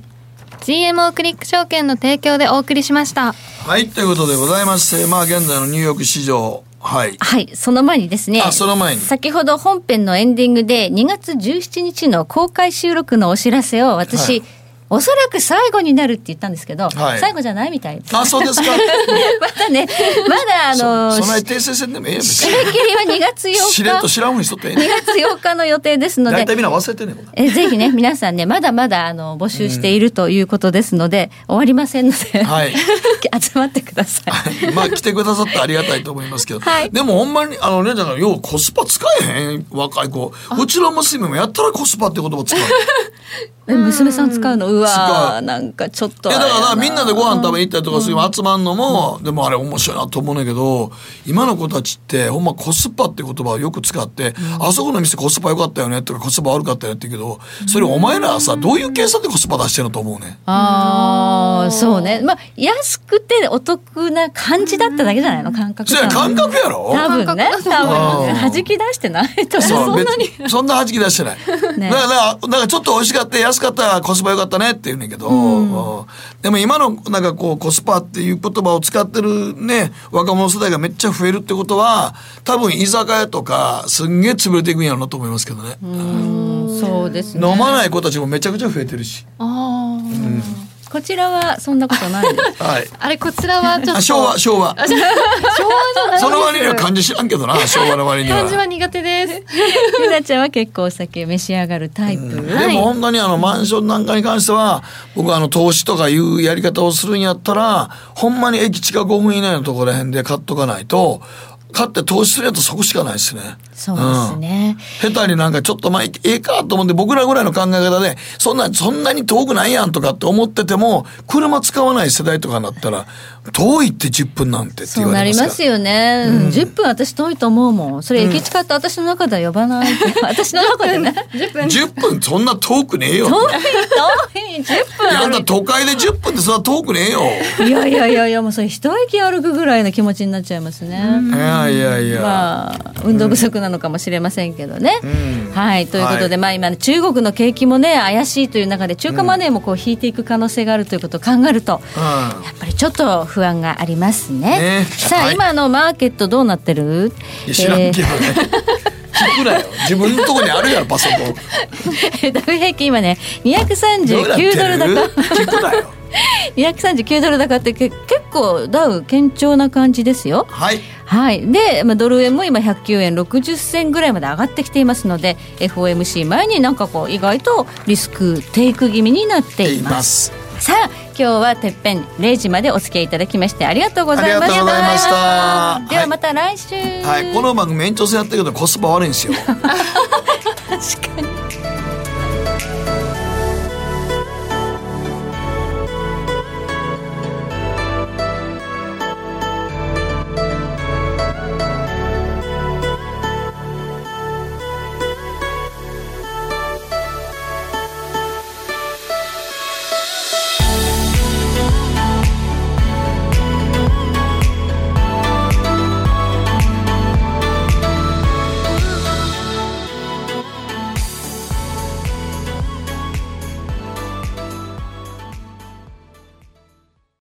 GMO クリック証券の提供でお送りしました。はいということでございましてまあ現在のニューヨーク市場はい。はい、その前にですね。あその前に。先ほど本編のエンディングで2月17日の公開収録のお知らせを私、はいおそらく最後になるって言ったんですけど、はい。最後じゃないみたいです。あそうですか。まだね、まだあの、そそない訂正せんでもええやん。別締め切りは2月8日。しれっと知らんふうにしとってええ2ねん。月8日の予定ですので。大体みんな忘れてんねんえぜひね皆さんねまだまだあの募集しているということですので、終わりませんので、はい。集まってください。まあ来てくださってありがたいと思いますけど、はい。でもほんまにあのねだからようコスパ使えへん？若い子。うちの娘もやったらコスパって言葉使う え娘さん使うの？うわなんかちょっといやだからな。みんなでご飯食べにに行ったりとかそういう集まんのも、でもあれ面白いなと思うねんだけど今の子たちってほんまコスパって言葉をよく使って、あそこの店コスパ良かったよねとかコスパ悪かったよねって言うけどそれお前らはさどういう計算でコスパ出してるのと思うねん。ああそうね。まあ安くてお得な感じだっただけじゃないの？感覚感覚やろ？多分ね。多分ね。うん。弾き出してないとそんなに。そんな弾き出してない、ね。だからだからなんかちょっと美味しかった安かったコスパ良かったねって言うねんけど、うん。でも今のなんかこうコスパっていう言葉を使ってるね若者世代がめっちゃ増えるってことは多分居酒屋とかすんげえ潰れていくんやろうなと思いますけどね、うん。そうですね。飲まない子たちもめちゃくちゃ増えてるし、あこちらはそんなことないです。はい。あれこちらはちょっと。あ昭和昭和。あ昭和じゃないです。その割には漢字知らんけどな昭和の割には。漢字は苦手です。ゆなちゃんは結構お酒召し上がるタイプ、でも本当にあのマンションなんかに関しては僕はあの投資とかいうやり方をするんやったらほんまに駅近5分以内のところら辺で買っとかないと買って投資するやつそこしかないですね。そうですね、下手になんかちょっとまあええかと思って僕らぐらいの考え方でそんなそんなに遠くないやんとかって思ってても車使わない世代とかになったら遠いって10分なんてってそう言われますからなりますよね、うん、10分私遠いと思うもん。それ駅近って私の中では呼ばない、私の中でね。10分10分。そんな遠くねえよ。遠い遠い10分。あんた都会で10分ってそんな遠くねえよ。いやいやいやいやもうそれ一駅歩くぐらいの気持ちになっちゃいますね。いやいやいや、まあ運動不足なのかもしれませんけどね。うん。はい。ということで、はい。まあ今中国の景気もね怪しいという中で中華マネーもこう引いていく可能性があるということを考えると、うん。やっぱりちょっと不安がありますね。ね。さあ、はい。今のマーケットどうなってる？知らんけどね、聞くなよ自分のとこにあるやろパソコンえー ダウ平均今ね239ドル高。聞くなよ 239ドル高ってけ結構ダウ堅調な感じですよ。はいはい、で、まあ、ドル円も今109円60銭ぐらいまで上がってきていますので FOMC 前になんかこう意外とリスクテイク気味になっていいます。さあ今日はてっぺん0時までお付き合いいただきましてありがとうございました。ではまた来週、はい。この番組延長戦やってるけどコスパ悪いんですよ。確かに